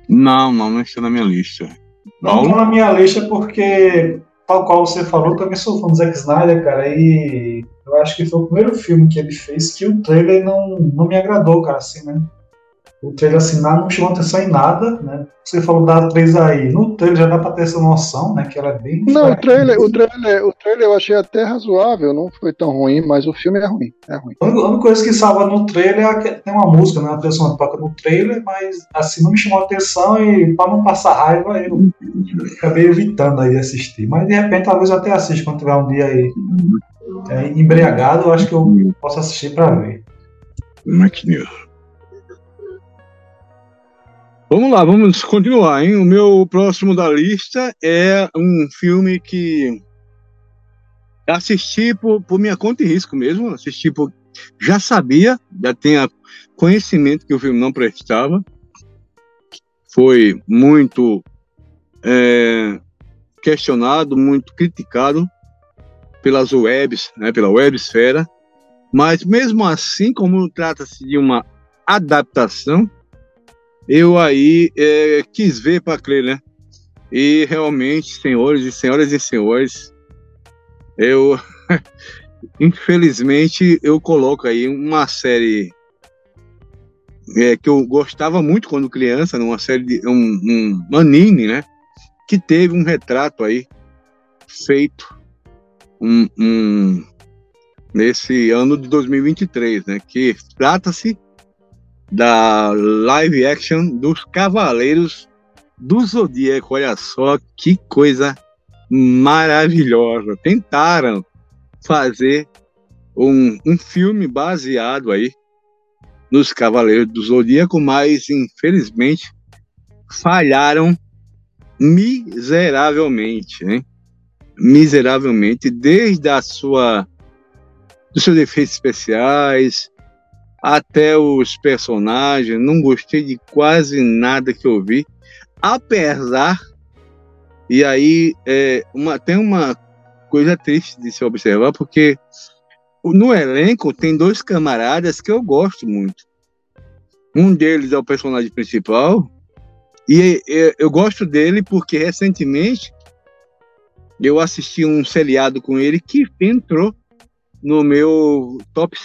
Não, não, não está na minha lista. Não está na minha lista porque, tal qual você falou, também sou fã do Zack Snyder, cara, e eu acho que foi o primeiro filme que ele fez que o trailer não, não me agradou, cara, assim, né? O trailer assim não chamou atenção em nada, né? Você falou da atriz aí, no trailer já dá pra ter essa noção, né? Que ela é bem. Não, o trailer, o trailer, o trailer eu achei até razoável, não foi tão ruim, mas o filme é ruim. É ruim. A única coisa que salva no trailer é que tem uma música, né? A pessoa toca no trailer, mas assim não me chamou atenção e pra não passar raiva eu acabei evitando aí assistir. Mas de repente talvez eu até assista quando tiver um dia aí é, embriagado, eu acho que eu posso assistir pra ver. Mac News. Vamos lá, vamos continuar, hein? O meu próximo da lista é um filme que assisti por, por minha conta e risco mesmo. Assisti por. Já sabia, já tinha conhecimento que o filme não prestava. Foi muito é, questionado, muito criticado pelas webs, né, pela websfera. Mas mesmo assim, como trata-se de uma adaptação, eu aí é, quis ver para crer, né? E realmente, senhores e senhoras e senhores, eu [LAUGHS] infelizmente eu coloco aí uma série é, que eu gostava muito quando criança, numa série de um, um anime, né? Que teve um retrato aí feito um, um, nesse ano de 2023, né? Que trata-se da live action dos Cavaleiros do Zodíaco. Olha só que coisa maravilhosa. Tentaram fazer um, um filme baseado aí nos Cavaleiros do Zodíaco, mas infelizmente falharam miseravelmente, né? Miseravelmente, desde a sua dos seus efeitos especiais, até os personagens, não gostei de quase nada que eu vi, apesar, e aí é, uma, tem uma coisa triste de se observar, porque no elenco tem dois camaradas que eu gosto muito. Um deles é o personagem principal, e eu gosto dele porque recentemente eu assisti um seriado com ele que entrou no meu top,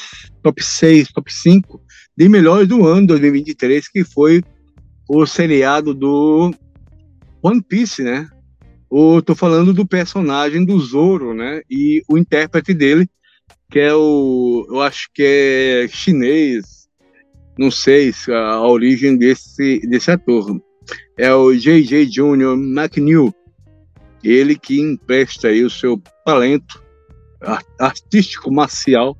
top 6, top 5 de melhores do ano 2023, que foi o seriado do One Piece, né? O, tô falando do personagem do Zoro, né? E o intérprete dele, que é o. Eu acho que é chinês, não sei se a, a origem desse, desse ator. É o J.J. Jr. McNeil. Ele que empresta aí o seu talento artístico marcial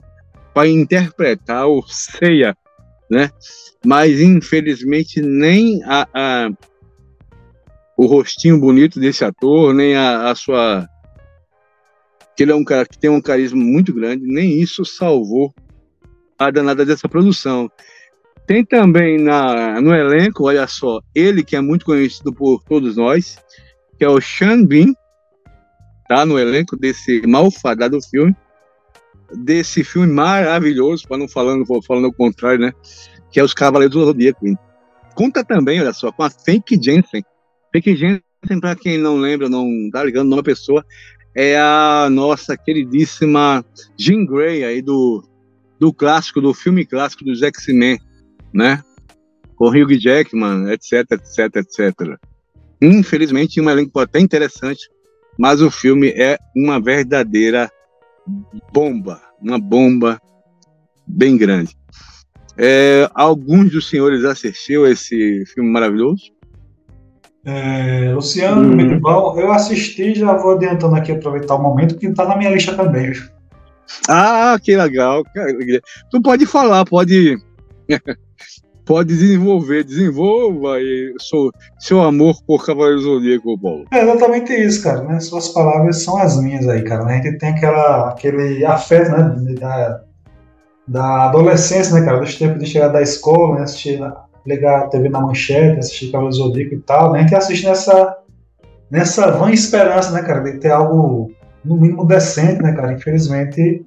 para interpretar o Seiya, né? Mas infelizmente nem a, a, o rostinho bonito desse ator, nem a, a sua que ele é um cara que tem um carisma muito grande, nem isso salvou a danada dessa produção. Tem também na, no elenco, olha só, ele que é muito conhecido por todos nós, que é o Sean Bean, tá no elenco desse malfadado filme. desse filme maravilhoso, para não falando, falando o contrário, né? Que é Os Cavaleiros do Zodíaco. Conta também, olha só, com a Fake Jensen. Fake Jensen, para quem não lembra, não tá ligando, não é pessoa, é a nossa queridíssima Jean Grey aí do, do clássico, do filme clássico dos X-Men, né? Com Hugh Jackman, etc, etc, etc. Infelizmente, um elenco até interessante, mas o filme é uma verdadeira bomba, uma bomba bem grande. É, alguns dos senhores assistiu esse filme maravilhoso? É, Luciano, hum. Eu assisti, já vou adiantando aqui, aproveitar o momento, que está na minha lista também. Ah, que legal. Tu pode falar, pode [LAUGHS] pode desenvolver, desenvolva seu, seu amor por Cavaleiro Zodíaco, Paulo. É exatamente isso, cara, né? Suas palavras são as minhas aí, cara. A gente tem aquela, aquele afeto, né, da, da adolescência, né, cara, dos tempos de chegar da escola, né, assistir, ligar a TV na manchete, assistir Cavaleiro Zodíaco e tal, né? A gente assiste nessa, nessa vã esperança, né, cara, de ter algo no mínimo decente, né, cara? Infelizmente,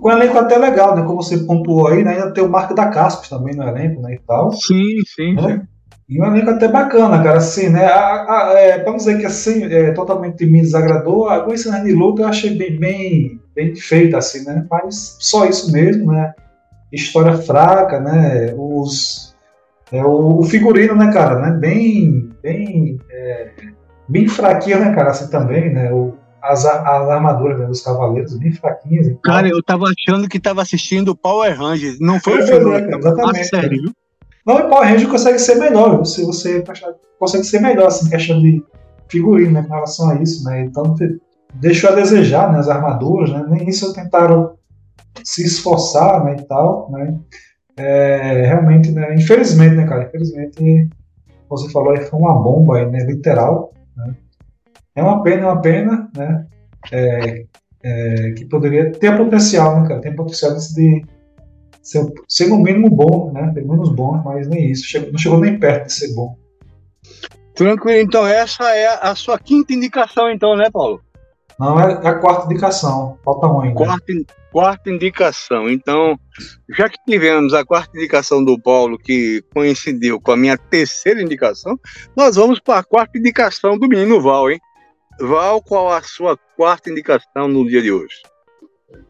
com um elenco até legal, né? Como você pontuou aí, né? Ainda tem o Marco da Caspos também no elenco, né? E tal. Sim, sim, né? sim. E um elenco até bacana, cara, assim, né? A, a, é, vamos dizer que assim, é, totalmente me desagradou. A coincidência de luta eu achei bem, bem, bem feita, assim, né? Mas só isso mesmo, né? História fraca, né? Os, é, o, o figurino, né, cara, né? Bem, bem, é, bem fraquinho, né, cara, assim também, né? O, as, as armaduras né, dos cavaleiros bem fraquinhas. Então... Cara, eu tava achando que tava assistindo Power Rangers. Não foi o filme. É, exatamente. sério. Não, Power Rangers consegue ser melhor. Se você consegue ser melhor, assim, questão de figurino, né, com relação a isso, né? Então deixou a desejar, né, as armaduras, né? Nem isso tentaram se esforçar, né, e tal, né? É, realmente, né, infelizmente, né, cara, infelizmente, você falou aí, foi uma bomba aí, né, literal? É uma pena, é uma pena, né? É, é, que poderia ter potencial, né, cara? Tem potencial de ser, ser no mínimo bom, né? Pelo menos bom, mas nem isso. Chegou, não chegou nem perto de ser bom. Tranquilo, então essa é a sua quinta indicação, então, né, Paulo? Não, é a quarta indicação. Falta um ainda. Quarta, quarta indicação. Então, já que tivemos a quarta indicação do Paulo, que coincidiu com a minha terceira indicação, nós vamos para a quarta indicação do menino Val, hein? Val, qual a sua quarta indicação no dia de hoje?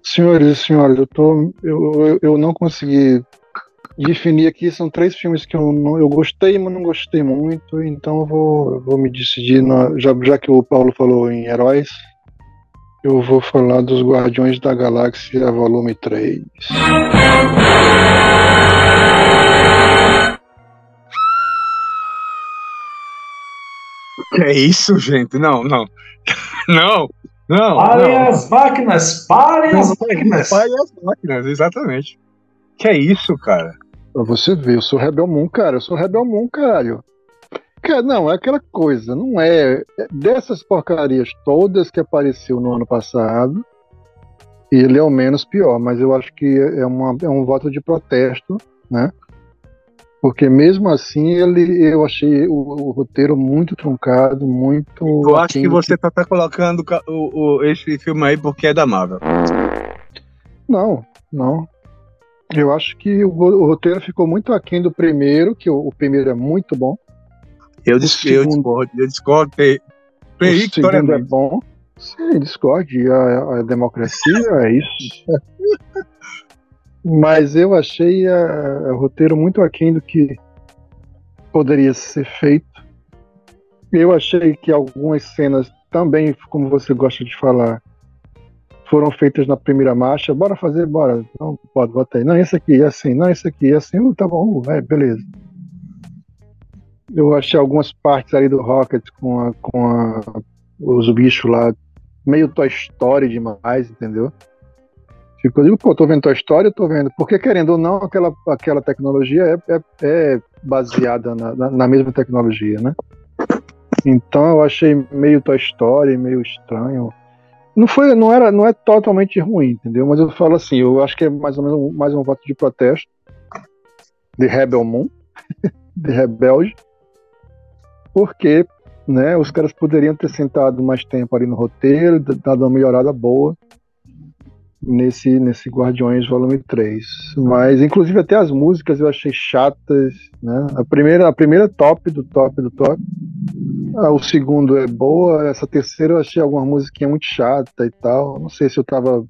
Senhores e senhoras, eu, tô, eu, eu não consegui definir aqui. São três filmes que eu, não, eu gostei, mas não gostei muito. Então eu vou, eu vou me decidir. Na, já, já que o Paulo falou em heróis, eu vou falar dos Guardiões da Galáxia, volume 3. Que é isso, gente? Não, não. [LAUGHS] Não, não. Parem não. as máquinas! Parem as máquinas! Parem as máquinas, exatamente. Que é isso, cara? Pra você ver, eu sou Rebel Moon, cara. Eu sou Rebel Moon, caralho. Cara, não, é aquela coisa, não é. Dessas porcarias todas que apareceu no ano passado, ele é o menos pior, mas eu acho que é, uma, é um voto de protesto, né? Porque mesmo assim ele, eu achei o, o roteiro muito truncado, muito. Eu acho que você tá, tá colocando o, o, esse filme aí porque é da Marvel. Não, não. Eu acho que o, o roteiro ficou muito aquém do primeiro, que o, primeiro é muito bom. Eu, dis eu discordo, eu discordo. O segundo é bom. Sim, discorde. A, a democracia é isso. [LAUGHS] Mas eu achei o roteiro muito aquém do que poderia ser feito. Eu achei que algumas cenas também, como você gosta de falar, foram feitas na primeira marcha. Bora fazer, bora. Não, pode, bota aí. Não, esse aqui, assim. Não, esse aqui, assim. Uh, tá bom, uh, é, beleza. Eu achei algumas partes ali do Rocket com, a, com a, os bichos lá meio Toy Story demais, entendeu? Digo, pô, tô vendo tua história, tô vendo. Porque, querendo ou não, aquela, aquela tecnologia é, é, é baseada na, na, na, mesma tecnologia, né? Então eu achei meio tua história, meio estranho. Não foi, não era, não é totalmente ruim, entendeu? Mas eu falo assim, eu acho que é mais ou menos mais um voto de protesto de Rebel Moon, [LAUGHS] de rebelde, porque, né, os caras poderiam ter sentado mais tempo ali no roteiro, dado uma melhorada boa nesse, nesse Guardiões Volume 3. Mas, inclusive, até as músicas eu achei chatas. Né? A, primeira, a primeira top do top do top. Ah, o segundo é boa. Essa terceira eu achei alguma musiquinha muito chata e tal. Não sei se eu tava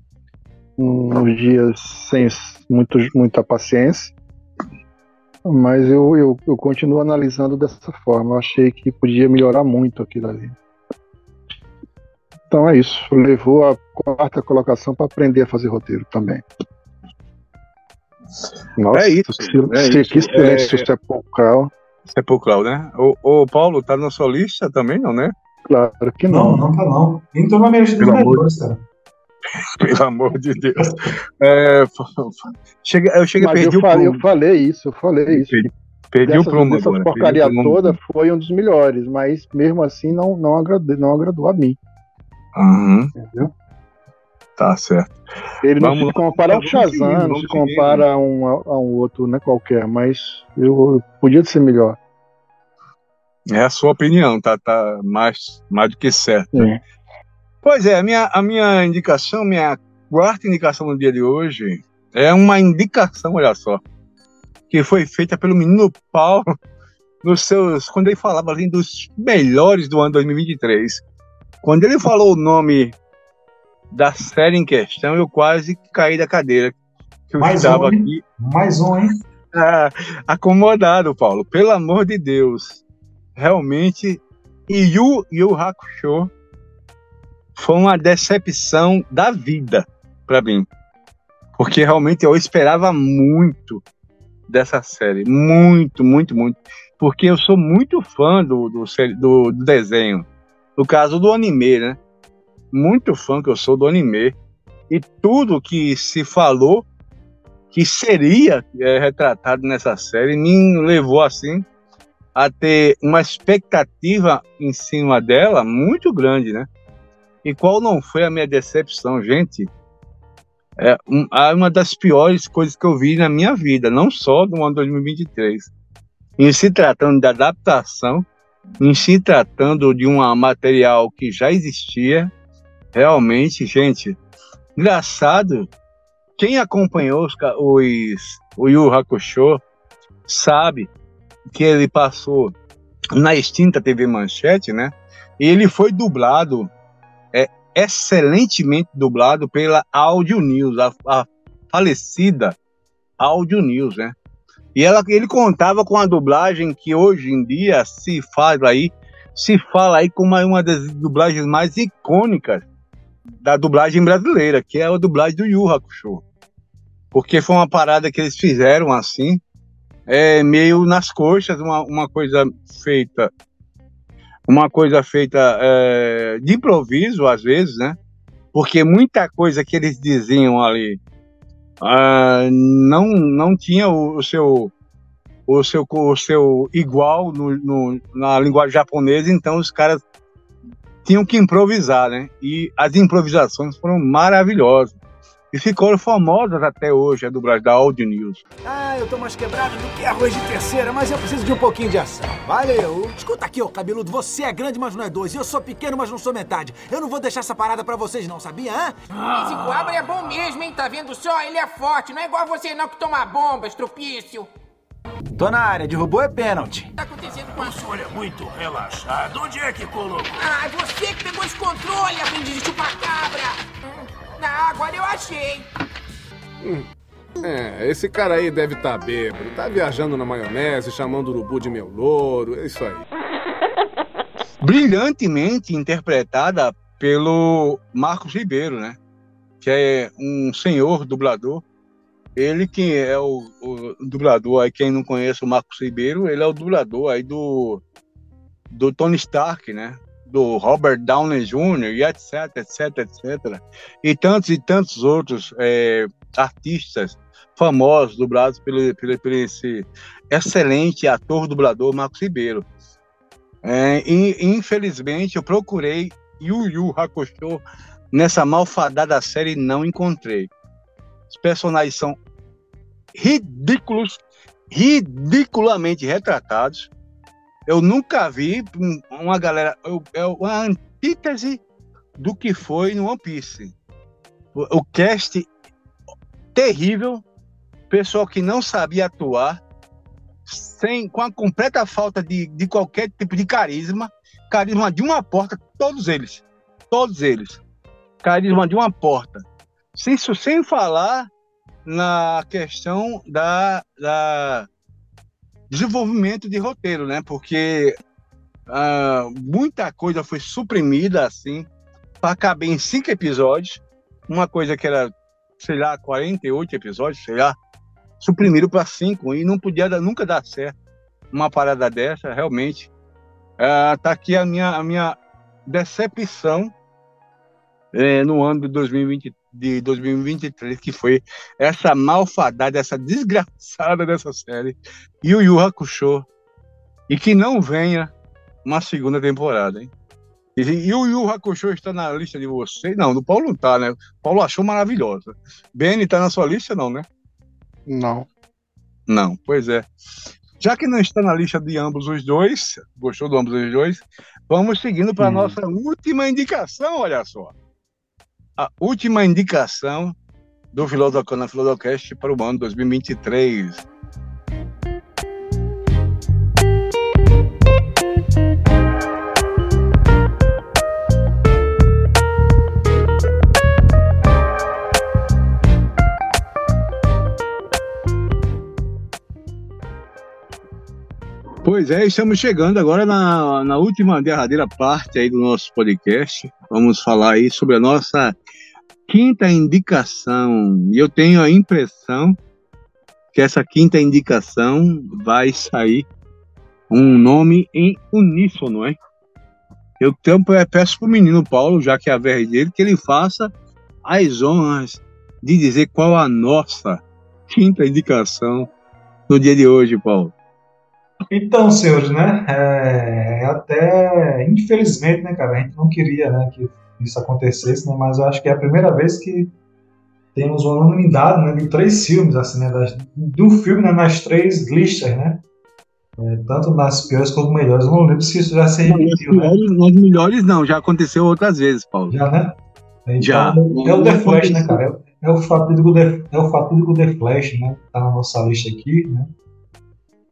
uns dias sem muito, muita paciência. Mas eu, eu, eu continuo analisando dessa forma. Eu achei que podia melhorar muito aquilo ali. Então é isso. Levou a quarta colocação para aprender a fazer roteiro também. Nossa, é isso. Se, é se, isso. Que silêncio é, sepulcral. Sepulcral, né? O, o Paulo tá na sua lista também, não, né? Claro que não. Não, não tá não. Entrou na minha lista melhores, cara. [LAUGHS] Pelo amor de Deus. É, chega, eu cheguei Mas perdi eu o falei, eu falei isso, eu falei isso. Perdi, perdi dessa, o prumo Essa porcaria toda foi um dos melhores, mas mesmo assim não, não, agradou, não agradou a mim. Uhum. Entendeu? Tá certo. Ele não se compara ao Shazam, não se compara a um, a um outro, né, qualquer, mas eu, eu podia ser melhor. É a sua opinião, tá, tá mais, mais do que certo. É. Pois é, a minha, a minha indicação, minha quarta indicação no dia de hoje é uma indicação, olha só, que foi feita pelo menino Paulo [LAUGHS] nos seus, quando ele falava ali dos melhores do ano 2023. Quando ele falou o nome da série em questão, eu quase caí da cadeira. Que eu Mais estava um, aqui. Mais um, hein? [LAUGHS] Ah, acomodado, Paulo. Pelo amor de Deus. Realmente, Yu Yu Hakusho foi uma decepção da vida para mim. Porque realmente eu esperava muito dessa série. Muito, muito, muito. Porque eu sou muito fã do, do, do, do desenho. No caso do anime, né? Muito fã que eu sou do anime. E tudo que se falou que seria é, retratado nessa série me levou assim a ter uma expectativa em cima dela muito grande, né? E qual não foi a minha decepção, gente? É uma das piores coisas que eu vi na minha vida, não só do ano 2023. Em se tratando de adaptação, em se tratando de um material que já existia, realmente, gente, engraçado, quem acompanhou os, os, o Yu Hakusho sabe que ele passou na extinta TV Manchete, né? E ele foi dublado, é, excelentemente dublado pela Audio News, a, a falecida Audio News, né? E ela, ele contava com a dublagem que hoje em dia se faz aí, se fala aí como uma das dublagens mais icônicas da dublagem brasileira, que é a dublagem do Yu Hakusho. Porque foi uma parada que eles fizeram assim, é, meio nas coxas, uma, uma coisa feita, uma coisa feita é, de improviso às vezes, né? Porque muita coisa que eles diziam ali uh, não, não tinha o, o, seu o seu o seu igual no, no, na linguagem japonesa, então os caras tinham que improvisar, né? E as improvisações foram maravilhosas. E ficou famosas até hoje a dublagem da Audio News. Ah, eu tô mais quebrado do que arroz de terceira, mas eu preciso de um pouquinho de ação. Valeu! Escuta aqui, ô cabeludo, você é grande, mas não é dois. Eu sou pequeno, mas não sou metade. Eu não vou deixar essa parada pra vocês não, sabia, hã? Ah. Esse coabra é bom mesmo, hein? Tá vendo só? Ele é forte, não é igual você não que toma bomba, estropício. Tô na área, derrubou é pênalti. O que tá acontecendo com a... O senhor é muito relaxado. Onde é que colocou? Ah, você que pegou esse controle, aprendiz de chupacabra! Ah, agora eu achei. Hum. É, esse cara aí deve estar tá bêbado. Tá viajando na maionese, chamando o urubu de meu louro. É isso aí. Brilhantemente interpretada pelo Marcos Ribeiro, né? Que é um senhor dublador. Ele que é o, o dublador, aí quem não conhece o Marcos Ribeiro, ele é o dublador aí do, do Tony Stark, né? Do Robert Downey Jr. e etc, etc, etc. E tantos e tantos outros é, artistas famosos dublados pelo, pelo, pelo esse excelente ator dublador Marcos Ribeiro. É, e, infelizmente eu procurei Yu Yu Hakusho nessa malfadada série e não encontrei. Os personagens são ridículos, ridiculamente retratados eu nunca vi uma galera. É uma antítese do que foi no One Piece. o, o cast terrível, pessoal que não sabia atuar, sem, com a completa falta de, de qualquer tipo de carisma, carisma de uma porta, todos eles, todos eles, carisma de uma porta, sem, sem falar na questão da, da desenvolvimento de roteiro, né? Porque uh, muita coisa foi suprimida assim para caber em cinco episódios, uma coisa que era, sei lá, 48 episódios, sei lá, suprimiram para cinco e não podia dar, nunca dar certo uma parada dessa, realmente. Uh, tá aqui a minha, a minha decepção é, no ano de, 2020, de 2023, que foi essa malfadada, essa desgraçada dessa série, o Yu Hakusho, e que não venha uma segunda temporada, hein? E, e o Yu Hakusho está na lista de vocês? Não, do Paulo não tá, né? O Paulo achou maravilhosa. Benny tá na sua lista, não, né? Não. Não, pois é. Já que não está na lista de ambos os dois, gostou de ambos os dois, vamos seguindo para a hum. nossa última indicação, olha só. A última indicação do Filosofana Filosofcast para o ano 2023. Pois é, estamos chegando agora na, na última derradeira parte aí do nosso podcast. Vamos falar aí sobre a nossa quinta indicação. E eu tenho a impressão que essa quinta indicação vai sair um nome em uníssono, hein? Eu tempo é peço para o menino Paulo, já que é a vez dele, que ele faça as honras de dizer qual a nossa quinta indicação no dia de hoje, Paulo. Então, senhores, né? É, até infelizmente, né, cara, a gente não queria, né, que isso acontecesse, né? Mas eu acho que é a primeira vez que temos uma unanimidade, né, de três filmes, assim, né, das, do filme né, nas três listas, né? É, tanto nas piores quanto melhores. Eu não lembro se isso já se repetiu, né? Nas melhores não, já aconteceu outras vezes, Paulo. Já, né? Então, já. É o The Flash, né, cara? É, é o fatídico The, é o fatídico The Flash, né? Tá na nossa lista aqui, né?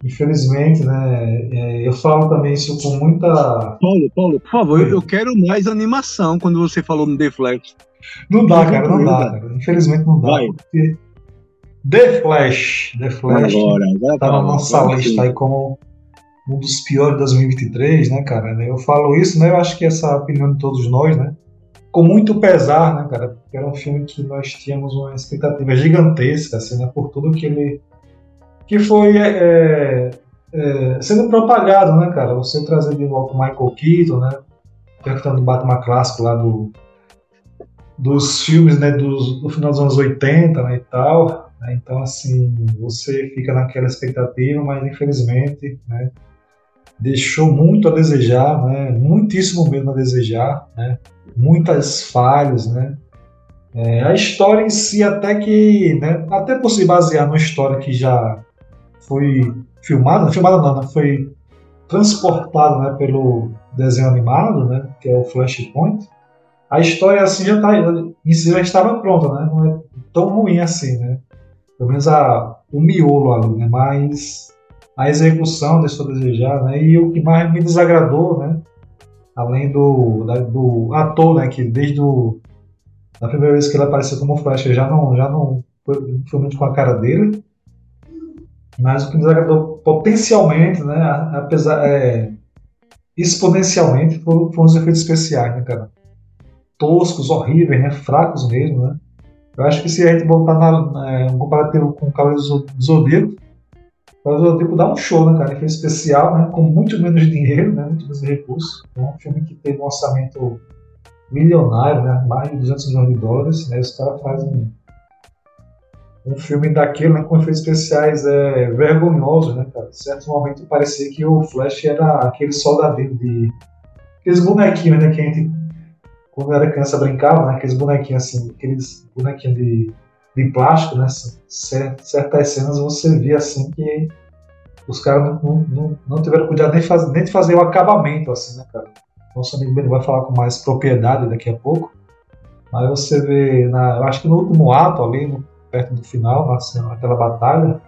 Infelizmente, né? É, eu falo também isso com muita. Paulo, Paulo, por favor, eu, quero mais animação quando você falou no The Flash. Não dá, cara, não dá, cara. Infelizmente não dá. Vai. Porque The Flash, The Flash agora, agora tá na nossa lista aí como um dos piores de 2023, né, cara? Eu falo isso, né? Eu acho que essa opinião de todos nós, né? Com muito pesar, né, cara? Porque era um filme que nós tínhamos uma expectativa gigantesca, assim, né? Por tudo que ele que foi é, é, é, sendo propagado, né, cara? Você trazer de volta o Michael Keaton, né? Interpretando o Batman clássico lá do, dos filmes, né, dos, do final dos anos 80, né, e tal. Né? Então, assim, você fica naquela expectativa, mas infelizmente, né, deixou muito a desejar, né, muitíssimo mesmo a desejar, né, muitas falhas, né, é, a história em si até que, né, até por se basear numa história que já foi filmada, filmada não, né? foi transportada né, pelo desenho animado, né, que é o Flashpoint, a história assim já tá, em si já estava pronta, né, não é tão ruim assim, né, pelo menos a, o miolo ali, né, mas a execução deixou a desejar, né, e o que mais me desagradou, né, além do, da, do ator, né, que desde o, a primeira vez que ele apareceu como Flash já não, já não foi, foi muito com a cara dele, mas o que nos agradou potencialmente, né, apesar, é, exponencialmente, foram, foram, os efeitos especiais, né, cara? Toscos, horríveis, né, fracos mesmo, né? Eu acho que se a gente botar na, é, um comparativo com o Cavaleiro do Zodíaco, o Cavaleiro Zodíaco dá um show, né, cara? Efeito especial, né, com muito menos dinheiro, né, muito menos recursos. É um filme que teve um orçamento milionário, né, mais de 200 milhões de dólares, né, os caras fazem um filme daquele, né, com efeitos especiais é, vergonhosos, né, cara? Em certo momento parecia que o Flash era aquele soldadinho de. aqueles bonequinhos, né, que a gente, quando era criança, brincava, né? Aqueles bonequinhos assim, aqueles bonequinhos de, de plástico, né? Certas cenas você via assim que os caras não, não, não tiveram cuidado nem, faz, nem de fazer o acabamento, assim, né, cara? Nosso amigo Ben vai falar com mais propriedade daqui a pouco. Mas você vê, na, eu acho que no último ato ali, no, perto do final, na, naquela batalha,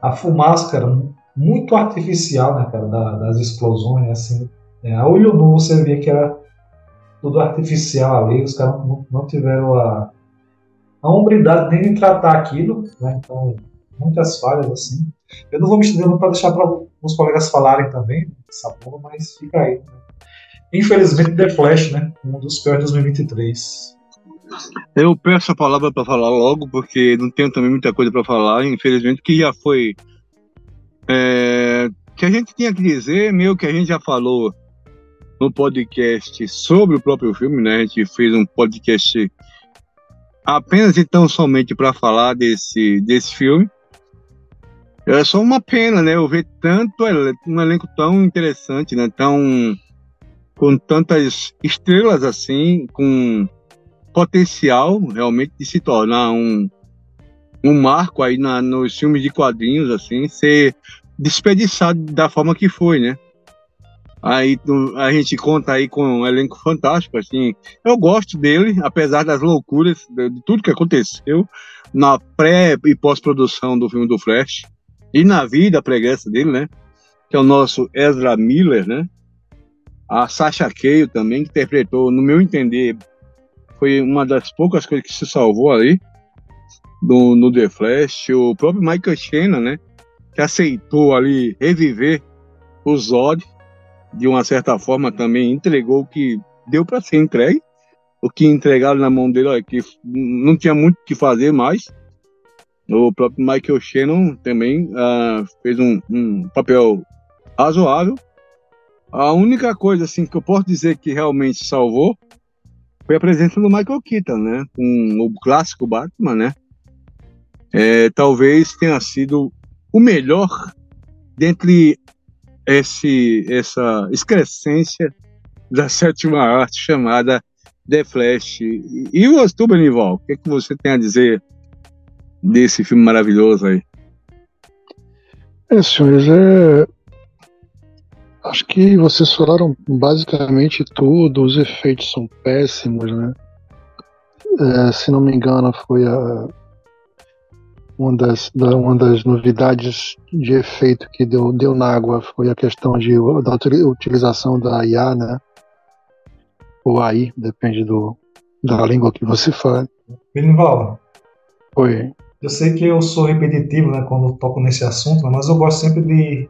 a fumaça, cara, muito artificial, né, cara, da, das explosões, assim. É, a olho nu você vê que era tudo artificial ali, os caras não, não tiveram a, a hombridade nem de tratar aquilo, né, então muitas falhas assim. Eu não vou me estender para deixar para os colegas falarem também essa porra, mas fica aí. Né? Infelizmente, The Flash, né, um dos piores de 2023. Eu peço a palavra para falar logo, porque não tenho também muita coisa para falar, infelizmente, que já foi. É, que a gente tinha que dizer, meio que a gente já falou no podcast sobre o próprio filme, né? A gente fez um podcast apenas então somente para falar desse, desse filme. É só uma pena, né? Eu ver tanto um elenco tão interessante, né? Tão com tantas estrelas assim, com potencial realmente de se tornar um, um marco aí na, nos filmes de quadrinhos, assim, ser desperdiçado da forma que foi, né? Aí a gente conta aí com um elenco fantástico, assim. Eu gosto dele, apesar das loucuras, de, tudo que aconteceu na pré e pós-produção do filme do Flash e na vida pregressa dele, né? Que é o nosso Ezra Miller, né? A Sasha Cale também, que interpretou, no meu entender, foi uma das poucas coisas que se salvou ali no, The Flash. O próprio Michael Shannon, né? Que aceitou ali reviver o Zod de uma certa forma também entregou o que deu para ser entregue, o que entregaram na mão dele, ó, que não tinha muito o que fazer mais. O próprio Michael Shannon também uh, fez um, um, papel razoável. A única coisa assim que eu posso dizer que realmente salvou foi a presença do Michael Keaton, né, com o clássico Batman, né. É, talvez tenha sido o melhor dentre esse, essa excrescência da sétima arte chamada The Flash. E o Benival, o que, é que você tem a dizer desse filme maravilhoso aí? É, senhores, é... acho que vocês falaram basicamente tudo, os efeitos são péssimos, né? É, se não me engano, foi a, uma das, da, uma das novidades de efeito que deu, deu na água foi a questão de, da utilização da IA, né? Ou AI, depende do, da língua que você fala. Benival. Oi. Eu sei que eu sou repetitivo né, quando toco nesse assunto, mas eu gosto sempre de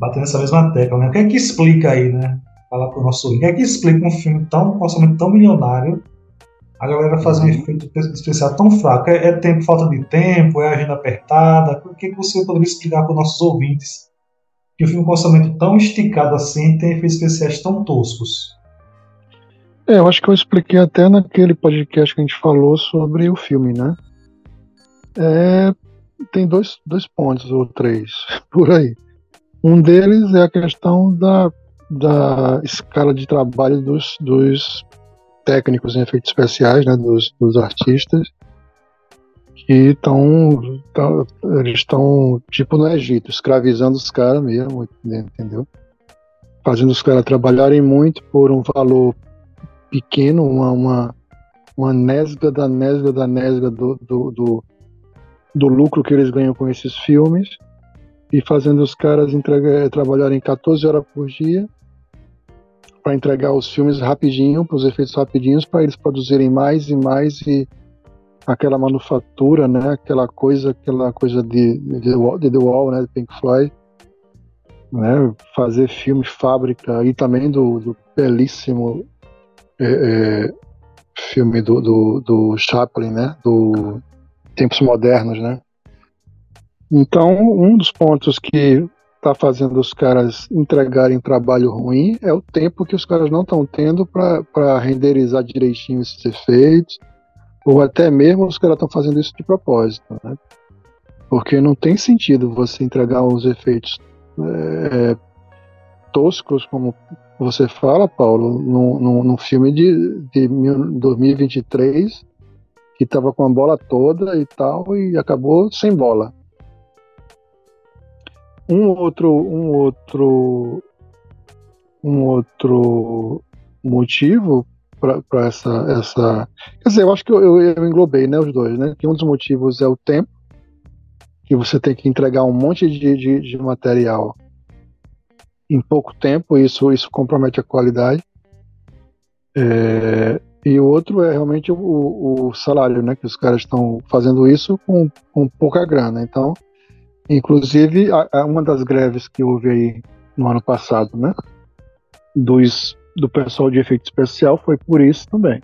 bater nessa mesma tecla. Né? O que é que explica aí, né? Falar para o nosso. O que é que explica um filme tão, um orçamento tão milionário a galera fazer um uhum. efeito especial tão fraco? É, é, tempo, falta de tempo? É agenda apertada? O que você poderia explicar para os nossos ouvintes que o filme com orçamento tão esticado assim tem efeitos especiais tão toscos? É, eu acho que eu expliquei até naquele podcast que a gente falou sobre o filme, né? É, tem dois, dois pontos ou três [LAUGHS] por aí. Um deles é a questão da, da escala de trabalho dos, dos técnicos em efeitos especiais, né, dos, dos artistas, que estão. Eles estão, tipo, no Egito, escravizando os caras mesmo, entendeu? Fazendo os caras trabalharem muito por um valor pequeno, uma, uma, uma nesga da nesga da nesga do, do, do, do lucro que eles ganham com esses filmes e fazendo os caras entregar, trabalharem 14 horas por dia para entregar os filmes rapidinho, para os efeitos rapidinhos, para eles produzirem mais e mais e aquela manufatura, né? Aquela coisa, aquela coisa de, de, de The Wall, né? De Pink Floyd, né? Fazer filmes fábrica e também do, do belíssimo é, é, filme do, do, do Chaplin, né? Do Tempos Modernos, né? Então, um dos pontos que está fazendo os caras entregarem trabalho ruim é o tempo que os caras não estão tendo para renderizar direitinho esses efeitos, ou até mesmo os caras estão fazendo isso de propósito, né? Porque não tem sentido você entregar os efeitos é, toscos, como você fala, Paulo, num, filme de, de 2023 que estava com a bola toda e tal, e acabou sem bola. Um outro, um outro, um outro motivo para essa, essa. Quer dizer, eu acho que eu, eu, eu, englobei né, os dois, né? Que um dos motivos é o tempo, que você tem que entregar um monte de, de, de material em pouco tempo, isso, isso compromete a qualidade. É, e o outro é realmente o, o, salário, né? Que os caras estão fazendo isso com, com pouca grana. Então, inclusive, a, a uma das greves que houve aí no ano passado, né? Dos, do pessoal de efeito especial foi por isso também.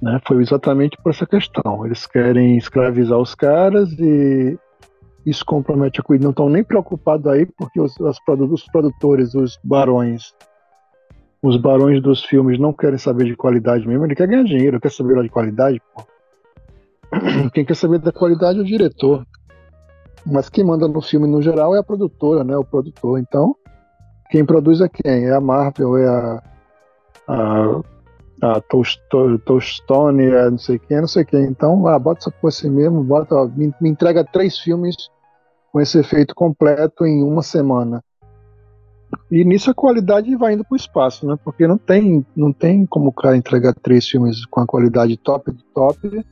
Né? Foi exatamente por essa questão. Eles querem escravizar os caras e isso compromete a cuidar. Não estão nem preocupados aí, porque os, os produtores, os barões, os barões dos filmes não querem saber de qualidade mesmo, ele quer ganhar dinheiro, quer saber de qualidade. Pô. [CLEARS THROAT] Quem quer saber da qualidade é o diretor. Mas quem manda no filme no geral é a produtora, né? O produtor. Então, quem produz é quem? É a Marvel, é a, a, a Toastone, é não sei quem, não sei quem. Então, ah, bota essa porra assim mesmo, bota, ó, me, me entrega três filmes com esse efeito completo em uma semana. E nisso a qualidade vai indo para o espaço, né? Porque não tem, não tem como o cara entregar três filmes com a qualidade top de top,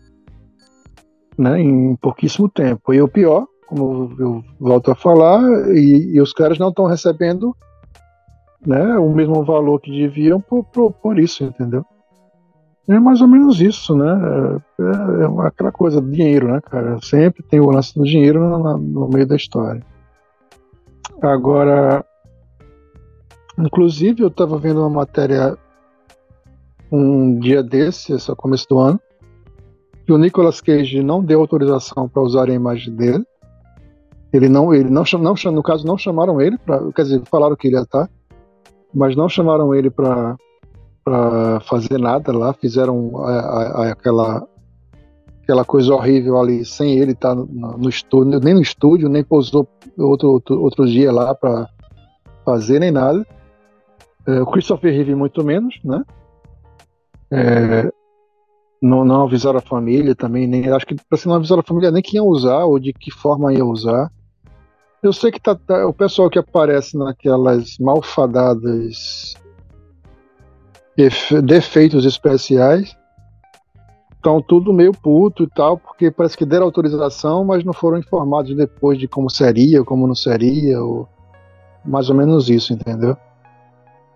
né? Em pouquíssimo tempo. E o pior, como eu volto a falar, e, e os caras não estão recebendo né, o mesmo valor que deviam por, por, por, isso, entendeu? É mais ou menos isso, né? É, é, aquela coisa, dinheiro, né, cara? Sempre tem o lance do dinheiro no, no meio da história. Agora, inclusive, eu estava vendo uma matéria um dia desse, esse é começo do ano, que o Nicolas Cage não deu autorização para usar a imagem dele. Ele não, ele não, não, no caso, não chamaram ele, pra, quer dizer, falaram que ele ia estar, mas não chamaram ele para fazer nada lá, fizeram a, a, aquela, aquela coisa horrível ali, sem ele estar no, no, estúdio, nem no estúdio, nem pousou outro, outro, outro dia lá para fazer, nem nada. É, o Christopher Reeve muito menos, né? É, não, não avisaram a família também, nem acho que assim, não avisaram a família nem que ia usar ou de que forma ia usar. Eu sei que tá, tá, o pessoal que aparece naquelas malfadadas defeitos especiais estão tudo meio puto e tal, porque parece que deram autorização, mas não foram informados depois de como seria, como não seria, ou mais ou menos isso, entendeu?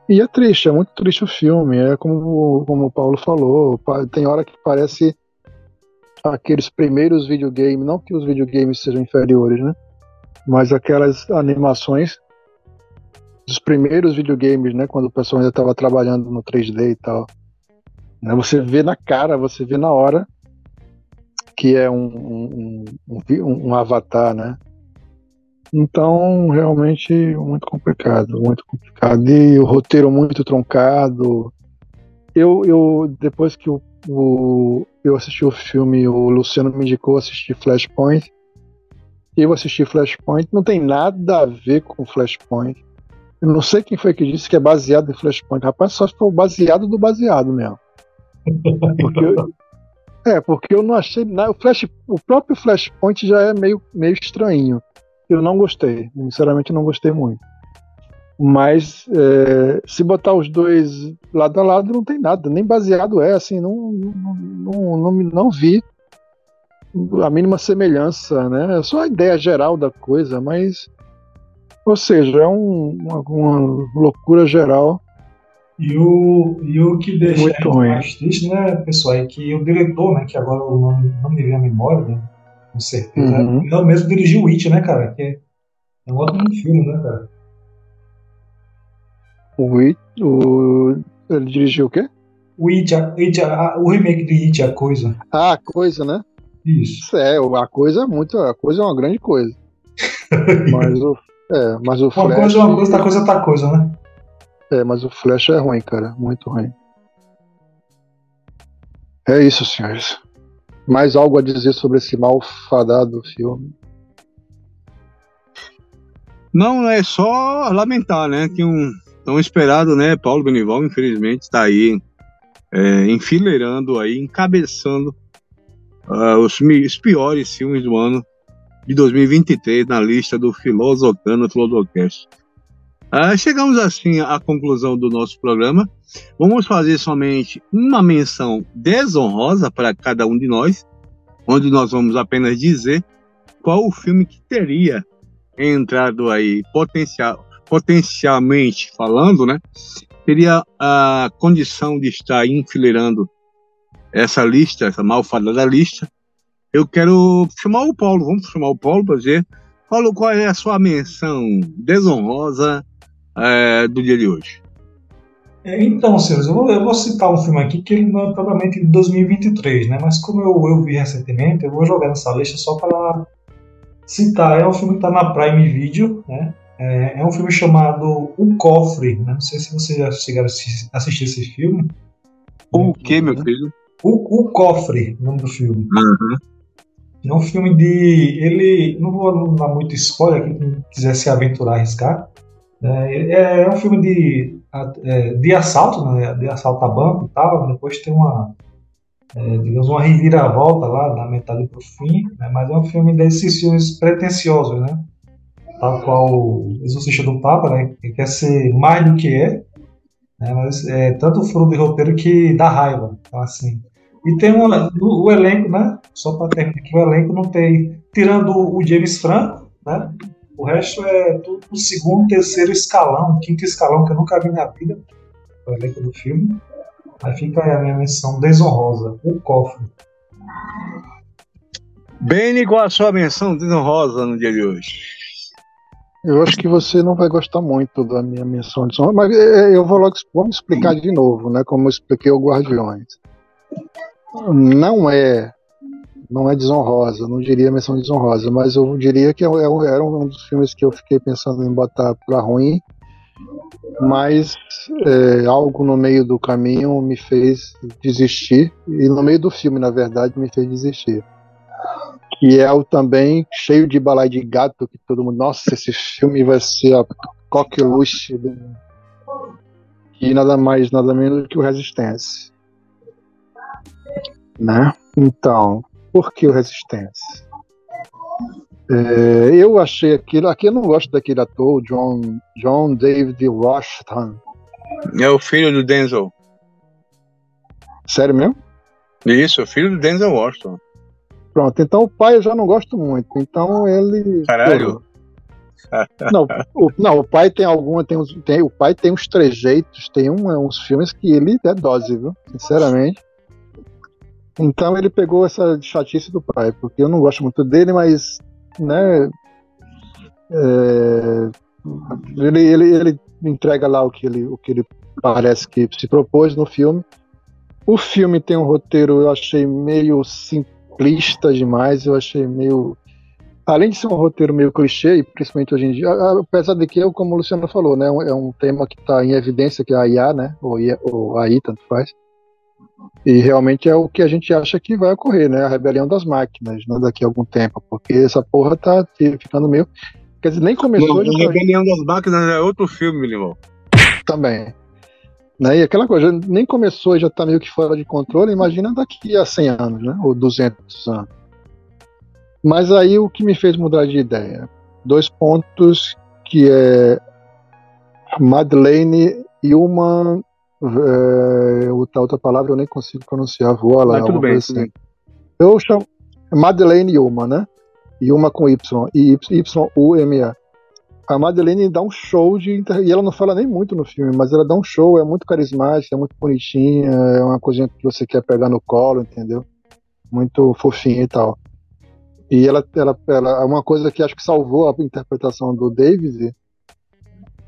E é triste, é muito triste o filme, é como, como o Paulo falou, tem hora que parece aqueles primeiros videogames, não que os videogames sejam inferiores, né? Mas aquelas animações dos primeiros videogames, né, quando o pessoal ainda estava trabalhando no 3D e tal. Né, você vê na cara, você vê na hora que é um, um, um, um avatar, né? Então, realmente, muito complicado, muito complicado. E o roteiro muito troncado. Eu, eu depois que o, o, eu assisti o filme, o Luciano me indicou assistir Flashpoint eu assisti Flashpoint, não tem nada a ver com Flashpoint. Eu não sei quem foi que disse que é baseado em Flashpoint. Rapaz, só se for baseado do baseado mesmo. Porque eu, [LAUGHS] é, porque eu não achei nada. O, Flash, o próprio Flashpoint já é meio, meio estranho. Eu não gostei. Sinceramente, não gostei muito. Mas é, se botar os dois lado a lado, não tem nada. Nem baseado é, assim, não, não, não, não, não vi a mínima semelhança, né? É só a ideia geral da coisa, mas. Ou seja, é um, uma, uma, loucura geral. E o, e o que deixa Muito ruim. mais triste, né, pessoal, é que o diretor, né, que agora o nome não me vem à memória, né, com certeza, uhum. ele mesmo dirigiu o It, né, cara, que é um ótimo filme, né, cara. O It, o... ele dirigiu o quê? O It, a, It a, o remake de It, a coisa. Ah, a coisa, né? Isso. É, a coisa é muito. A coisa é uma grande coisa. [LAUGHS] mas o. É, mas o Flash. Uma coisa é uma coisa, outra coisa é outra coisa, né? É, mas o Flash é ruim, cara. Muito ruim. É isso, senhores. Mais algo a dizer sobre esse malfadado filme? Não, é só lamentar, né? Que um tão esperado, né? Paulo Benival, infelizmente, está aí é, enfileirando aí, encabeçando uh, os, os, piores filmes do ano de 2023 na lista do Filosofano Filosofcast. Ah, chegamos assim à conclusão do nosso programa. Vamos fazer somente uma menção desonrosa para cada um de nós, onde nós vamos apenas dizer qual o filme que teria entrado aí potencial, potencialmente falando, né? Teria a condição de estar enfileirando essa lista, essa malfadada lista. Eu quero chamar o Paulo, vamos chamar o Paulo para dizer, Paulo, qual é a sua menção desonrosa é, do dia de hoje? É, então, senhores, eu vou, eu vou, citar um filme aqui que ele não é propriamente de 2023, né? Mas como eu, eu vi recentemente, eu vou jogar nessa lista só para citar. É um filme que está na Prime Video, né? É, é, um filme chamado O Cofre, né? Não sei se vocês já chegaram a assistir esse filme. O que, meu filho? O, o Cofre, o nome do filme. Uhum. É um filme de. Ele. Não vou dar muito spoiler aqui, quem quiser se aventurar, arriscar. É, é, é um filme de, é, de assalto, né? De assalto a banco e tal. Depois tem uma. É, digamos, uma reviravolta lá, da metade pro fim. Né? Mas é um filme desses filmes pretensiosos, né? Tal qual o Exorcista do Papa, né? Que quer ser mais do que é. Né? Mas é tanto furo de roteiro que dá raiva. Então, assim. E tem uma, o, o elenco, né? Só para terminar aqui, o elenco não tem. Tirando o James Franco, né? O resto é tudo o segundo, terceiro escalão, quinto escalão que eu nunca vi na vida. O elenco do filme. Aí fica aí a minha menção desonrosa, o cofre. Bem, qual a sua menção desonrosa no dia de hoje? Eu acho que você não vai gostar muito da minha menção desonrosa, mas é, eu vou logo vamos explicar de novo, né? Como eu expliquei o Guardiões não é não é desonrosa, não diria menção desonrosa, mas eu diria que é era um dos filmes que eu fiquei pensando em botar para ruim, mas é, algo no meio do caminho me fez desistir, e no meio do filme, na verdade, me fez desistir. Que é o também cheio de balai de gato, que todo mundo, nossa, esse filme vai ser a coqueluche. E nada mais, nada menos do que o Resistência né? Então, por que o Resistência? É, eu achei aquilo. Aqui eu não gosto daquele ator, John, John David Washington. É o filho do Denzel. Sério mesmo? Isso, o filho do Denzel Washington. Pronto, então o pai eu já não gosto muito. Então ele. Caralho. Não, o, não, o pai tem alguma, tem, uns, tem o pai tem uns trejeitos, tem um, uns filmes que ele é dose, viu? Sinceramente. Então ele pegou essa chatice do pai, porque eu não gosto muito dele, mas né, é, ele, ele, ele entrega lá o que ele, o que ele parece que se propôs no filme. O filme tem um roteiro, eu achei meio simplista demais, eu achei meio. Além de ser um roteiro meio clichê, principalmente hoje em dia, apesar de que, como o Luciano falou, né, é um tema que está em evidência, que é a IA, né, ou, IA, ou AI, tanto faz. E realmente é o que a gente acha que vai ocorrer, né? A rebelião das máquinas, né? daqui a algum tempo, porque essa porra tá ficando meio. Quer dizer, nem começou. Não, a tá- rebelião das máquinas é outro filme, meu irmão. Também. Né? E aquela coisa, nem começou e já tá meio que fora de controle, imagina daqui a 100 anos, né? Ou 200 anos. Mas aí o que me fez mudar de ideia? Dois pontos que é Madeleine e uma é, outra, outra palavra eu nem consigo pronunciar, voa lá. tudo bem, assim. Eu chamo Madeleine Yuma, né? Yuma com Y, Y-U-M-A. A Madeleine dá um show de. E ela não fala nem muito no filme, mas ela dá um show, é muito carismática, é muito bonitinha, é uma coisinha que você quer pegar no colo, entendeu? Muito fofinha e tal. E ela, ela, ela, uma coisa que acho que salvou a interpretação do David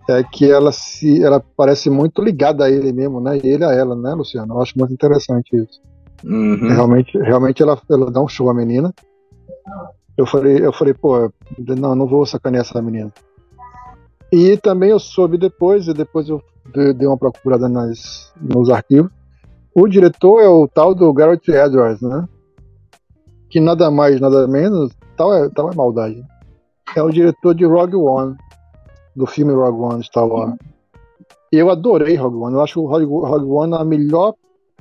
é que ela se ela parece muito ligada a ele mesmo, né? E ele a ela, né, Luciano? Eu acho muito interessante isso. Uhum. Realmente, realmente ela, ela dá um show à menina. Eu falei, eu falei, pô, não, não vou sacanear essa menina. E também eu soube depois, e depois eu dei uma procurada nas, nos arquivos. O diretor é o tal do Garrett Edwards, né? Que nada mais, nada menos, tal é, tal é maldade. É o diretor de Rogue One do filme Rogue One Star Wars. Eu adorei Rogue One. Eu acho o Rogue, One a melhor,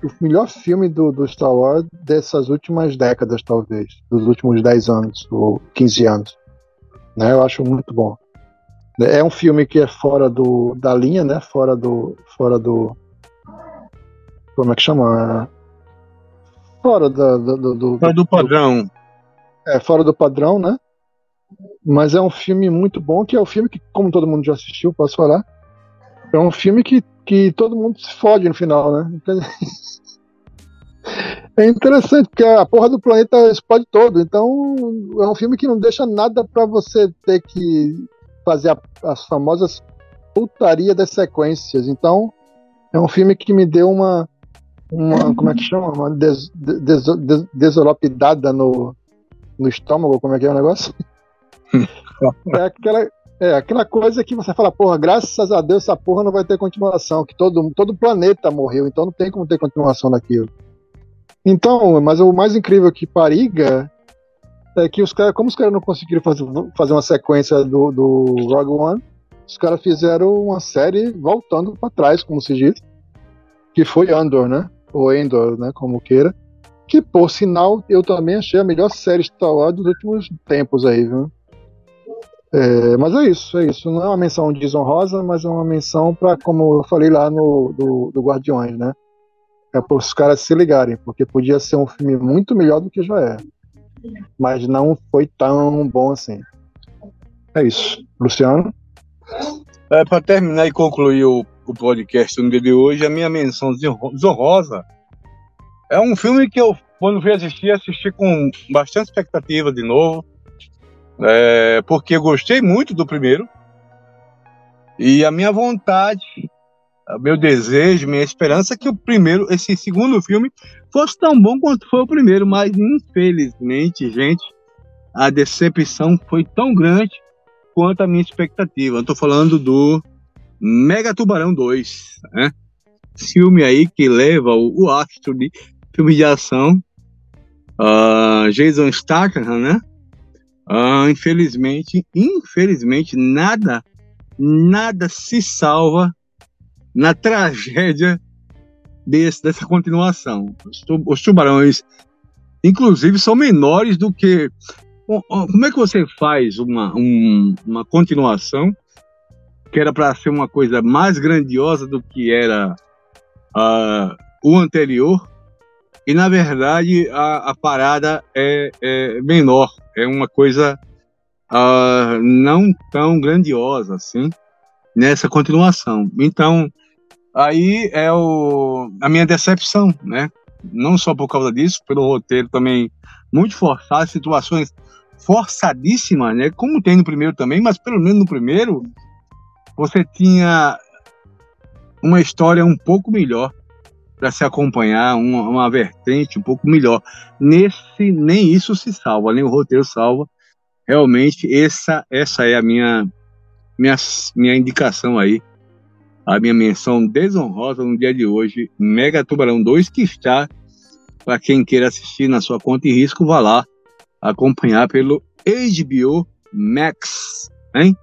o melhor filme do, do Star Wars dessas últimas décadas, talvez. Dos últimos 10 anos ou 15 anos. Né? Eu acho muito bom. É um filme que é fora do, da linha, né? Fora do. Fora do. Como é que chama? Fora da, do, do, do, Fora do padrão. É, fora do padrão, né? Mas é um filme muito bom, que é um filme que, como todo mundo já assistiu, posso falar. É um filme que, que todo mundo se fode no final, né? [LAUGHS] É interessante, porque a porra do planeta explode todo. Então, é um filme que não deixa nada para você ter que fazer a, as famosas putaria das sequências. Então, é um filme que me deu uma. uma como é que chama? Uma des, des, des, desolopidada no, no estômago. Como é que é o negócio? [LAUGHS] é aquela. É aquela coisa que você fala, porra, graças a Deus essa porra não vai ter continuação, que todo, todo o planeta morreu, então não tem como ter continuação daquilo. Então, mas o mais incrível que pariga é que os caras, como os caras não conseguiram fazer, fazer uma sequência do, do Rogue One, os caras fizeram uma série voltando para trás, como se diz, que foi Andor, né? Ou Endor, né? Como queira. Que, por sinal, eu também achei a melhor série Star Wars dos últimos tempos aí, viu? É, mas é isso, é isso. Não é uma menção desonrosa, mas é uma menção para, como eu falei lá no do, do Guardiões, né? É para os caras se ligarem, porque podia ser um filme muito melhor do que já é. Mas não foi tão bom assim. É isso. Luciano? É, para terminar e concluir o, o podcast no dia de hoje, a minha menção desonrosa é um filme que eu, quando fui assistir, assisti com bastante expectativa de novo é, porque gostei muito do primeiro. E a minha vontade, meu desejo, minha esperança é que o primeiro, esse segundo filme, fosse tão bom quanto foi o primeiro, mas infelizmente, gente, a decepção foi tão grande quanto a minha expectativa. Tô falando do Mega Tubarão 2, né? Filme aí que leva o, o astro de filme de ação, uh, Jason Statham, né? Ah, infelizmente, infelizmente, nada, nada se salva na tragédia desse, dessa continuação. Os, os tubarões, inclusive, são menores do que. Como é que você faz uma, um, uma continuação que era para ser uma coisa mais grandiosa do que era uh, o anterior e na verdade a, a parada é, é, menor, é uma coisa uh, não tão grandiosa assim nessa continuação. Então aí é o, a minha decepção, né? Não só por causa disso, pelo roteiro também muito forçado, situações forçadíssimas, né? Como tem no primeiro também, mas pelo menos no primeiro você tinha uma história um pouco melhor para se acompanhar uma, uma, vertente um pouco melhor. Nesse, nem isso se salva, nem o roteiro salva. Realmente, essa, essa é a minha, minha, minha indicação aí, a minha menção desonrosa no dia de hoje, Mega Tubarão 2, que está, para quem queira assistir na sua conta e risco, vá lá acompanhar pelo HBO Max, hein?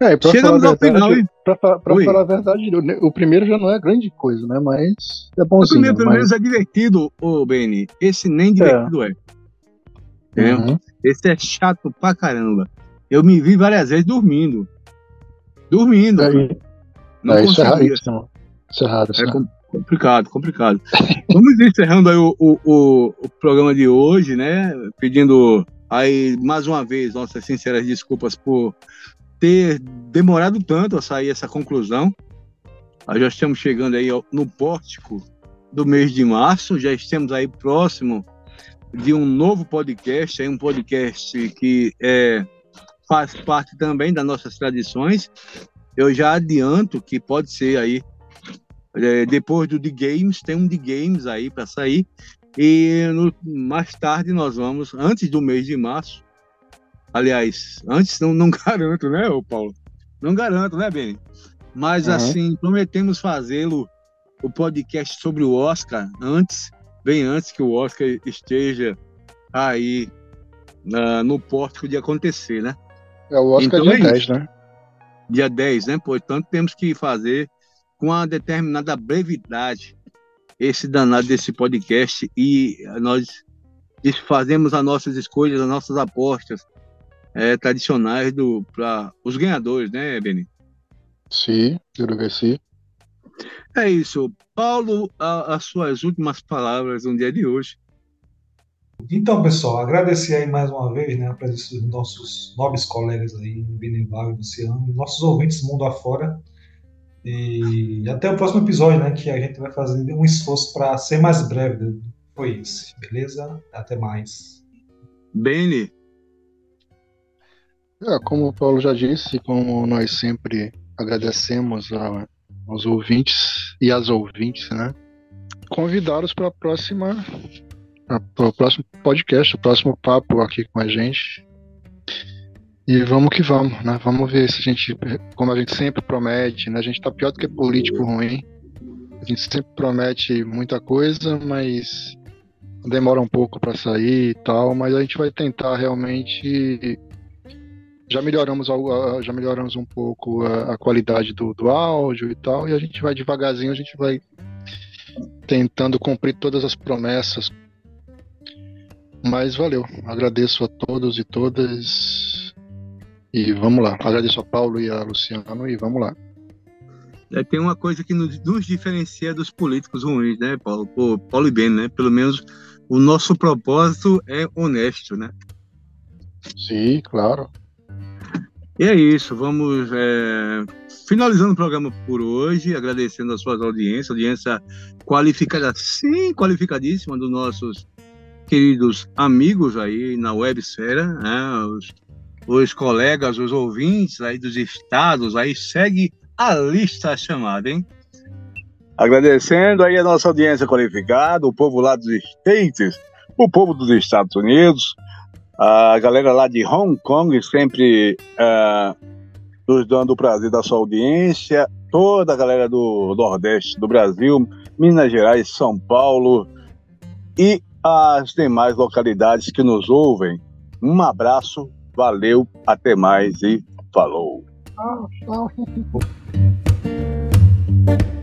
É, pra Chegamos ao verdade, final? Pra, pra, pra falar a verdade, o, primeiro já não é grande coisa, né? Mas é bonzinho. O primeiro, pelo menos, é divertido, ô Beni. Esse nem divertido é. é. Uhum. Esse é chato pra caramba. Eu me vi várias vezes dormindo. Dormindo. É, não é, isso, é isso, é raro. Isso é com, complicado, complicado. [LAUGHS] Vamos encerrando aí o, o, o, o programa de hoje, né? Pedindo aí mais uma vez nossas sinceras desculpas por ter demorado tanto a sair essa conclusão. Nós já estamos chegando aí no pórtico do mês de março, já estamos aí próximo de um novo podcast, aí um podcast que é, faz parte também das nossas tradições. Eu já adianto que pode ser aí é, depois do The Games, tem um The Games aí para sair. E no, mais tarde nós vamos, antes do mês de março, Aliás, antes não, não [LAUGHS] garanto, né, Paulo? Não garanto, né, Beni? Mas uhum. assim, prometemos fazê-lo o podcast sobre o Oscar antes, bem antes que o Oscar esteja aí uh, no pórtico de acontecer, né? É o Oscar então, dia é 10, né? Dia 10, né? Portanto, temos que fazer com uma determinada brevidade esse danado desse podcast e nós fazemos as nossas escolhas, as nossas apostas é, tradicionais do para os ganhadores, né, Beni? Sim, quero ver sim. É isso. Paulo, a, as suas últimas palavras no dia de hoje. Então, pessoal, agradecer aí mais uma vez né, a presença dos nossos nobres colegas aí, Benival e Luciano, nossos ouvintes mundo afora. E até o próximo episódio, né? Que a gente vai fazer um esforço para ser mais breve. Né? Foi esse, beleza? Até mais. Beni. É, como o Paulo já disse, como nós sempre agradecemos a, aos ouvintes e às ouvintes, né? Convidá-los para a próxima, para o próximo podcast, o próximo papo aqui com a gente. E vamos que vamos, né? Vamos ver se a gente, como a gente sempre promete, né? A gente tá pior do que político ruim. A gente sempre promete muita coisa, mas demora um pouco para sair e tal, mas a gente vai tentar realmente já melhoramos já melhoramos um pouco a, a qualidade do, do, áudio e tal, e a gente vai devagarzinho, a gente vai tentando cumprir todas as promessas. Mas valeu, agradeço a todos e todas e vamos lá. Agradeço a Paulo e a Luciano e vamos lá. É, tem uma coisa que nos, nos, diferencia dos políticos ruins, né, Paulo? Pô, Paulo e Ben, né? Pelo menos o nosso propósito é honesto, né? Sim, claro. E é isso, vamos é, finalizando o programa por hoje, agradecendo a sua audiência, audiência qualificada, sim, qualificadíssima dos nossos queridos amigos aí na websfera, né, os os colegas, os ouvintes aí dos estados, aí segue a lista chamada, hein? Agradecendo aí a nossa audiência qualificada, o povo lá dos States, o povo dos Estados Unidos, a galera lá de Hong Kong, sempre uh, nos dando o prazer da sua audiência, toda a galera do Nordeste do Brasil, Minas Gerais, São Paulo e as demais localidades que nos ouvem. Um abraço Valeu, até mais e falou. [LAUGHS]